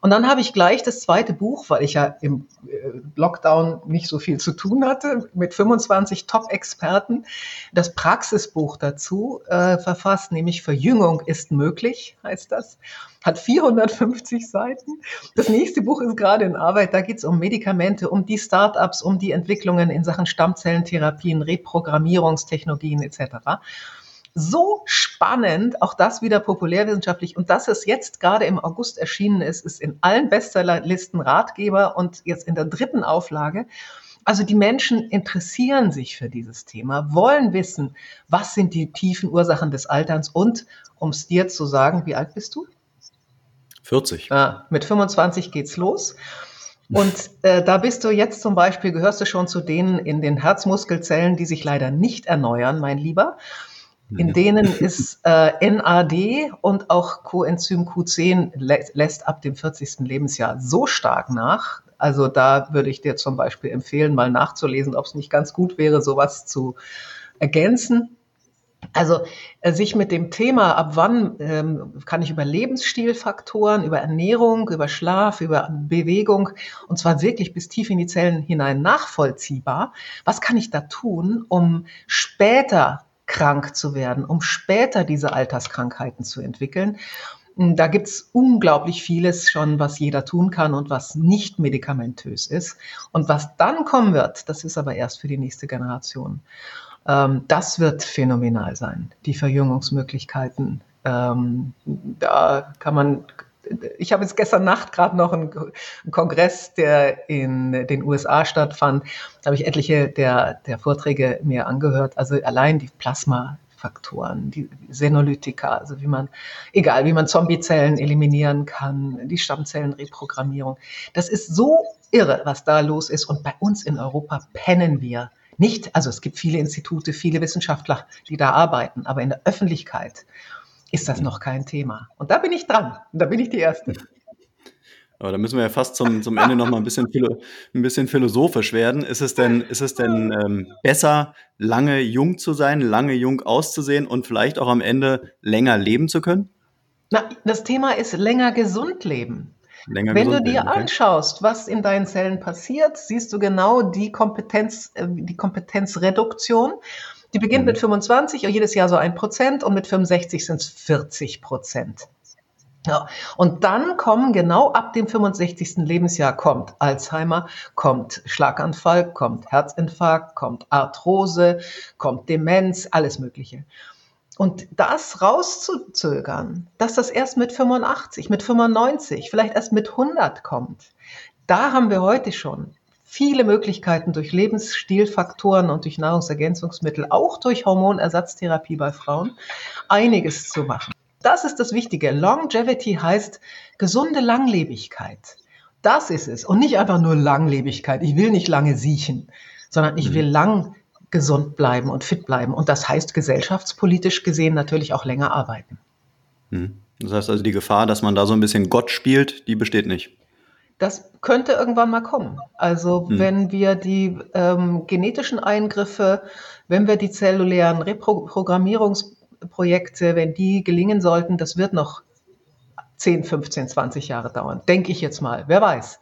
Und dann habe ich gleich das zweite Buch, weil ich ja im äh, Lockdown nicht so viel zu tun hatte, mit 25 Top-Experten, das Praxisbuch dazu äh, verfasst, nämlich Verjüngung ist möglich, heißt das. Hat 450 Seiten. Das nächste Buch ist gerade in Arbeit. Da geht es um Medikamente, um die Startups, um die Entwicklungen in Sachen Stammzellentherapien, Reprogrammierungstechnologien etc so spannend, auch das wieder populärwissenschaftlich. Und dass es jetzt gerade im August erschienen ist, ist in allen Bestsellerlisten Ratgeber und jetzt in der dritten Auflage. Also die Menschen interessieren sich für dieses Thema, wollen wissen, was sind die tiefen Ursachen des Alterns und, um es dir zu sagen, wie alt bist du? 40. Ah, mit 25 geht's los. Und äh, da bist du jetzt zum Beispiel, gehörst du schon zu denen in den Herzmuskelzellen, die sich leider nicht erneuern, mein Lieber. In denen ist äh, NAD und auch Coenzym Q10 lä lässt ab dem 40. Lebensjahr so stark nach. Also da würde ich dir zum Beispiel empfehlen, mal nachzulesen, ob es nicht ganz gut wäre, sowas zu ergänzen. Also äh, sich mit dem Thema, ab wann ähm, kann ich über Lebensstilfaktoren, über Ernährung, über Schlaf, über Bewegung, und zwar wirklich bis tief in die Zellen hinein nachvollziehbar, was kann ich da tun, um später krank zu werden, um später diese Alterskrankheiten zu entwickeln. Da gibt's unglaublich vieles schon, was jeder tun kann und was nicht medikamentös ist. Und was dann kommen wird, das ist aber erst für die nächste Generation. Ähm, das wird phänomenal sein, die Verjüngungsmöglichkeiten. Ähm, da kann man ich habe jetzt gestern Nacht gerade noch einen, Kongress, der in den USA stattfand. Da habe ich etliche der, der Vorträge mir angehört. Also allein die Plasmafaktoren, die Senolytika, also wie man, egal, wie man Zombiezellen eliminieren kann, die Stammzellenreprogrammierung. Das ist so irre, was da los ist. Und bei uns in Europa pennen wir nicht. Also es gibt viele Institute, viele Wissenschaftler, die da arbeiten, aber in der Öffentlichkeit ist das noch kein Thema. Und da bin ich dran. Da bin ich die Erste. Aber da müssen wir ja fast zum, zum Ende noch mal ein bisschen, ein bisschen philosophisch werden. Ist es denn, ist es denn ähm, besser, lange jung zu sein, lange jung auszusehen und vielleicht auch am Ende länger leben zu können? Na, das Thema ist länger gesund leben. Länger Wenn du dir okay. anschaust, was in deinen Zellen passiert, siehst du genau die Kompetenz, äh, die Kompetenzreduktion. Die beginnt mhm. mit 25, jedes Jahr so ein Prozent und mit 65 sind es 40 Prozent. Ja. Und dann kommen genau ab dem 65. Lebensjahr kommt Alzheimer, kommt Schlaganfall, kommt Herzinfarkt, kommt Arthrose, kommt Demenz, alles Mögliche. Und das rauszuzögern, dass das erst mit 85, mit 95, vielleicht erst mit 100 kommt, da haben wir heute schon viele Möglichkeiten durch Lebensstilfaktoren und durch Nahrungsergänzungsmittel, auch durch Hormonersatztherapie bei Frauen, einiges zu machen. Das ist das Wichtige. Longevity heißt gesunde Langlebigkeit. Das ist es. Und nicht einfach nur Langlebigkeit. Ich will nicht lange siechen, sondern ich will mhm. lang gesund bleiben und fit bleiben. Und das heißt gesellschaftspolitisch gesehen natürlich auch länger arbeiten. Mhm. Das heißt also, die Gefahr, dass man da so ein bisschen Gott spielt, die besteht nicht. Das könnte irgendwann mal kommen. Also hm. wenn wir die ähm, genetischen Eingriffe, wenn wir die zellulären Reprogrammierungsprojekte, wenn die gelingen sollten, das wird noch 10, 15, 20 Jahre dauern, denke ich jetzt mal. Wer weiß.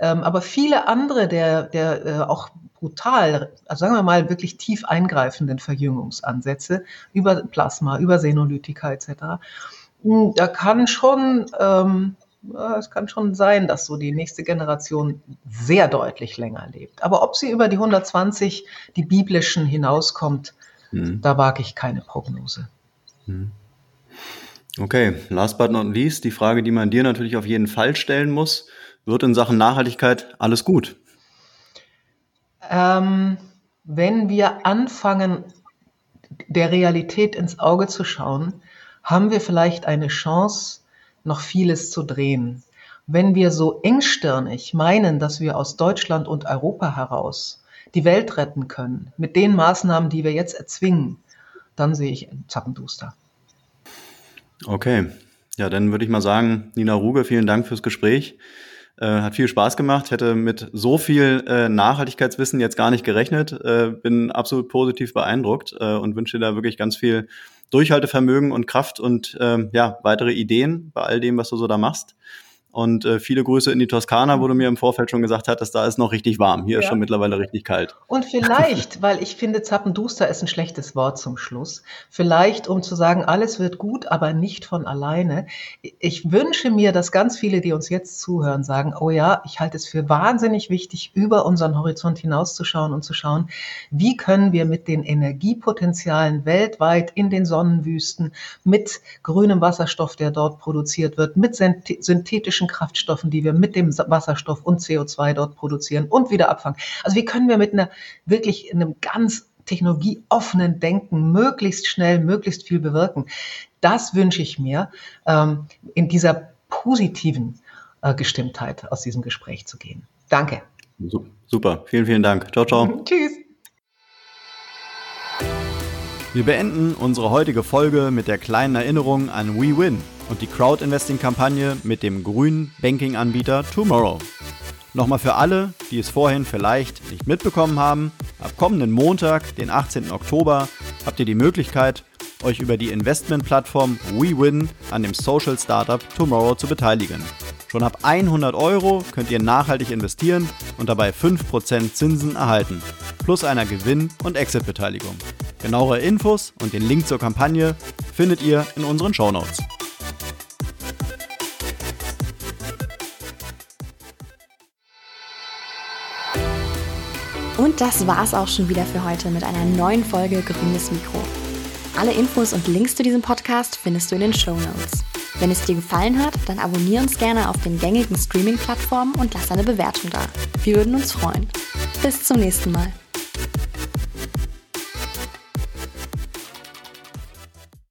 Ähm, aber viele andere der, der äh, auch brutal, also sagen wir mal wirklich tief eingreifenden Verjüngungsansätze über Plasma, über Senolytika etc., hm, da kann schon ähm, es kann schon sein, dass so die nächste Generation sehr deutlich länger lebt. Aber ob sie über die 120, die biblischen, hinauskommt, hm. da wage ich keine Prognose. Hm. Okay, last but not least, die Frage, die man dir natürlich auf jeden Fall stellen muss, wird in Sachen Nachhaltigkeit alles gut? Ähm, wenn wir anfangen, der Realität ins Auge zu schauen, haben wir vielleicht eine Chance, noch vieles zu drehen. Wenn wir so engstirnig meinen, dass wir aus Deutschland und Europa heraus die Welt retten können, mit den Maßnahmen, die wir jetzt erzwingen, dann sehe ich Zappenduster. Okay, ja, dann würde ich mal sagen, Nina Ruge, vielen Dank fürs Gespräch. Äh, hat viel Spaß gemacht, hätte mit so viel äh, Nachhaltigkeitswissen jetzt gar nicht gerechnet. Äh, bin absolut positiv beeindruckt äh, und wünsche dir da wirklich ganz viel Durchhaltevermögen und Kraft und ähm, ja, weitere Ideen bei all dem, was du so da machst. Und äh, viele Grüße in die Toskana, wo du mir im Vorfeld schon gesagt hattest, da ist noch richtig warm. Hier ja. ist schon mittlerweile richtig kalt. Und vielleicht, weil ich finde, Zappenduster ist ein schlechtes Wort zum Schluss, vielleicht um zu sagen, alles wird gut, aber nicht von alleine. Ich wünsche mir, dass ganz viele, die uns jetzt zuhören, sagen, oh ja, ich halte es für wahnsinnig wichtig, über unseren Horizont hinauszuschauen und zu schauen, wie können wir mit den Energiepotenzialen weltweit in den Sonnenwüsten, mit grünem Wasserstoff, der dort produziert wird, mit synthetischen biologischen Kraftstoffen, die wir mit dem Wasserstoff und CO2 dort produzieren und wieder abfangen. Also wie können wir mit einer wirklich einem ganz technologieoffenen Denken möglichst schnell, möglichst viel bewirken? Das wünsche ich mir, ähm, in dieser positiven äh, Gestimmtheit aus diesem Gespräch zu gehen. Danke. Super, vielen, vielen Dank. Ciao, ciao. Tschüss. Wir beenden unsere heutige Folge mit der kleinen Erinnerung an WeWin und die Crowd-Investing-Kampagne mit dem grünen Banking-Anbieter Tomorrow. Nochmal für alle, die es vorhin vielleicht nicht mitbekommen haben, ab kommenden Montag, den 18. Oktober, habt ihr die Möglichkeit, euch über die Investmentplattform WeWin an dem Social Startup Tomorrow zu beteiligen. Schon ab 100 Euro könnt ihr nachhaltig investieren und dabei 5% Zinsen erhalten, plus einer Gewinn- und Exit-Beteiligung. Genauere Infos und den Link zur Kampagne findet ihr in unseren Shownotes. Und das war's auch schon wieder für heute mit einer neuen Folge Grünes Mikro. Alle Infos und Links zu diesem Podcast findest du in den Show Notes. Wenn es dir gefallen hat, dann abonniere uns gerne auf den gängigen Streaming-Plattformen und lass eine Bewertung da. Wir würden uns freuen. Bis zum nächsten Mal.